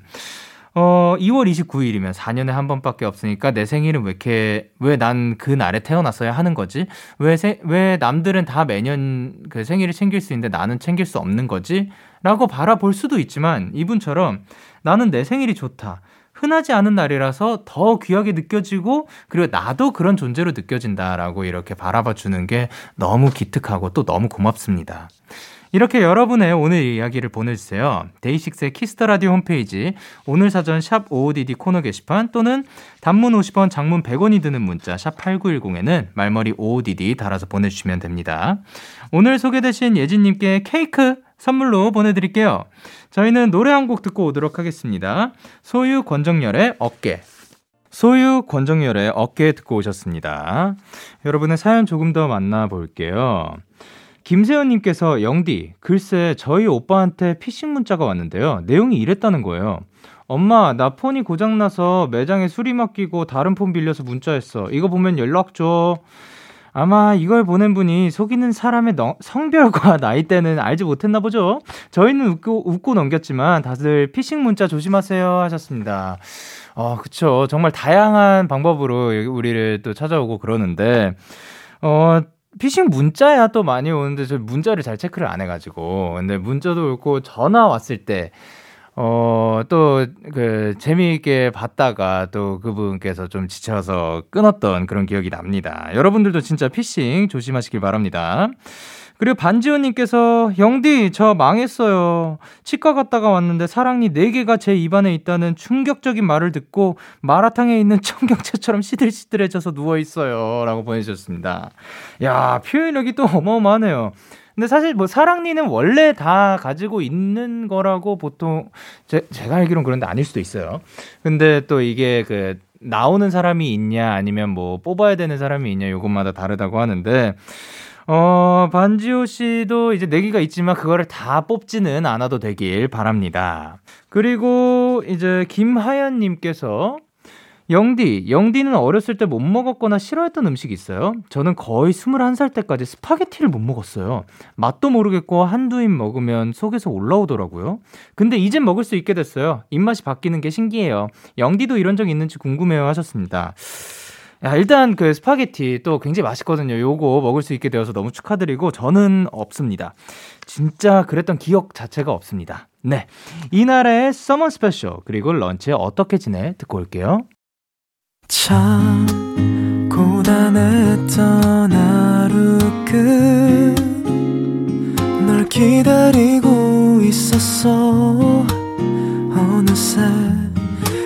어, 2월 29일이면 4년에 한 번밖에 없으니까 내 생일은 왜 이렇게, 왜 난 그 날에 태어났어야 하는 거지? 왜, 세, 왜 남들은 다 매년 그 생일을 챙길 수 있는데 나는 챙길 수 없는 거지? 라고 바라볼 수도 있지만 이분처럼 나는 내 생일이 좋다. 흔하지 않은 날이라서 더 귀하게 느껴지고 그리고 나도 그런 존재로 느껴진다라고 이렇게 바라봐 주는 게 너무 기특하고 또 너무 고맙습니다. 이렇게 여러분의 오늘 이야기를 보내주세요. 데이식스의 Kiss the Radio 홈페이지 오늘 사전 샵 55DD 코너 게시판 또는 단문 50원, 장문 100원이 드는 문자 샵 8910에는 말머리 55DD 달아서 보내주시면 됩니다. 오늘 소개되신 예진님께 케이크 선물로 보내드릴게요. 저희는 노래 한 곡 듣고 오도록 하겠습니다. 소유 권정열의 어깨. 소유 권정열의 어깨 듣고 오셨습니다. 여러분의 사연 조금 더 만나볼게요. 김세현님께서 영디, 글쎄 저희 오빠한테 피싱 문자가 왔는데요. 내용이 이랬다는 거예요. 엄마, 나 폰이 고장나서 매장에 수리 맡기고 다른 폰 빌려서 문자했어. 이거 보면 연락 줘. 아마 이걸 보낸 분이 속이는 사람의 너, 성별과 나이대는 알지 못했나 보죠. 저희는 웃고, 웃고 넘겼지만 다들 피싱 문자 조심하세요 하셨습니다. 어, 그쵸. 정말 다양한 방법으로 우리를 또 찾아오고 그러는데, 어, 피싱 문자야 또 많이 오는데 저 문자를 잘 체크를 안 해가지고 근데 문자도 오고 전화 왔을 때 어, 또, 그, 재미있게 봤다가 또 그분께서 좀 지쳐서 끊었던 그런 기억이 납니다. 여러분들도 진짜 피싱 조심하시길 바랍니다. 그리고 반지훈님께서 영디 저 망했어요. 치과 갔다가 왔는데 사랑니 4개가 제 입안에 있다는 충격적인 말을 듣고 마라탕에 있는 청경채처럼 시들시들해져서 누워있어요. 라고 보내주셨습니다. 야 표현력이 또 어마어마하네요. 근데 사실 뭐 사랑니는 원래 다 가지고 있는 거라고 보통 제, 제가 알기로는 그런데 아닐 수도 있어요. 근데 또 이게 그 나오는 사람이 있냐 아니면 뭐 뽑아야 되는 사람이 있냐 요것마다 다르다고 하는데 어, 반지호 씨도 이제 내기가 있지만 그거를 다 뽑지는 않아도 되길 바랍니다. 그리고 이제 김하연 님께서 영디, 영디는 어렸을 때 못 먹었거나 싫어했던 음식 있어요? 저는 거의 21살 때까지 스파게티를 못 먹었어요. 맛도 모르겠고 한두 입 먹으면 속에서 올라오더라고요. 근데 이젠 먹을 수 있게 됐어요. 입맛이 바뀌는 게 신기해요. 영디도 이런 적 있는지 궁금해요 하셨습니다. 야, 일단 그 스파게티 또 굉장히 맛있거든요. 요거 먹을 수 있게 되어서 너무 축하드리고 저는 없습니다. 진짜 그랬던 기억 자체가 없습니다. 네. 이날의 Summer Special 그리고 런치에 어떻게 지내 듣고 올게요. 참 고단했던 하루 끝널 기다리고 있었어 어느새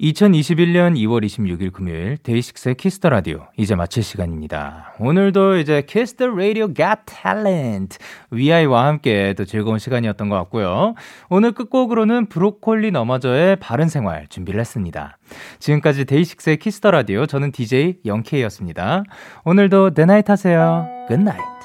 2021년 2월 26일 금요일 데이식스의 Kiss the Radio 이제 마칠 시간입니다. 오늘도 이제 Kiss the Radio got talent 위아이와 함께 또 즐거운 시간이었던 것 같고요. 오늘 끝곡으로는 브로콜리 너마저의 바른 생활 준비를 했습니다. 지금까지 데이식스의 Kiss the Radio 저는 DJ 영케이였습니다. 오늘도 대나잇 하세요. Good night.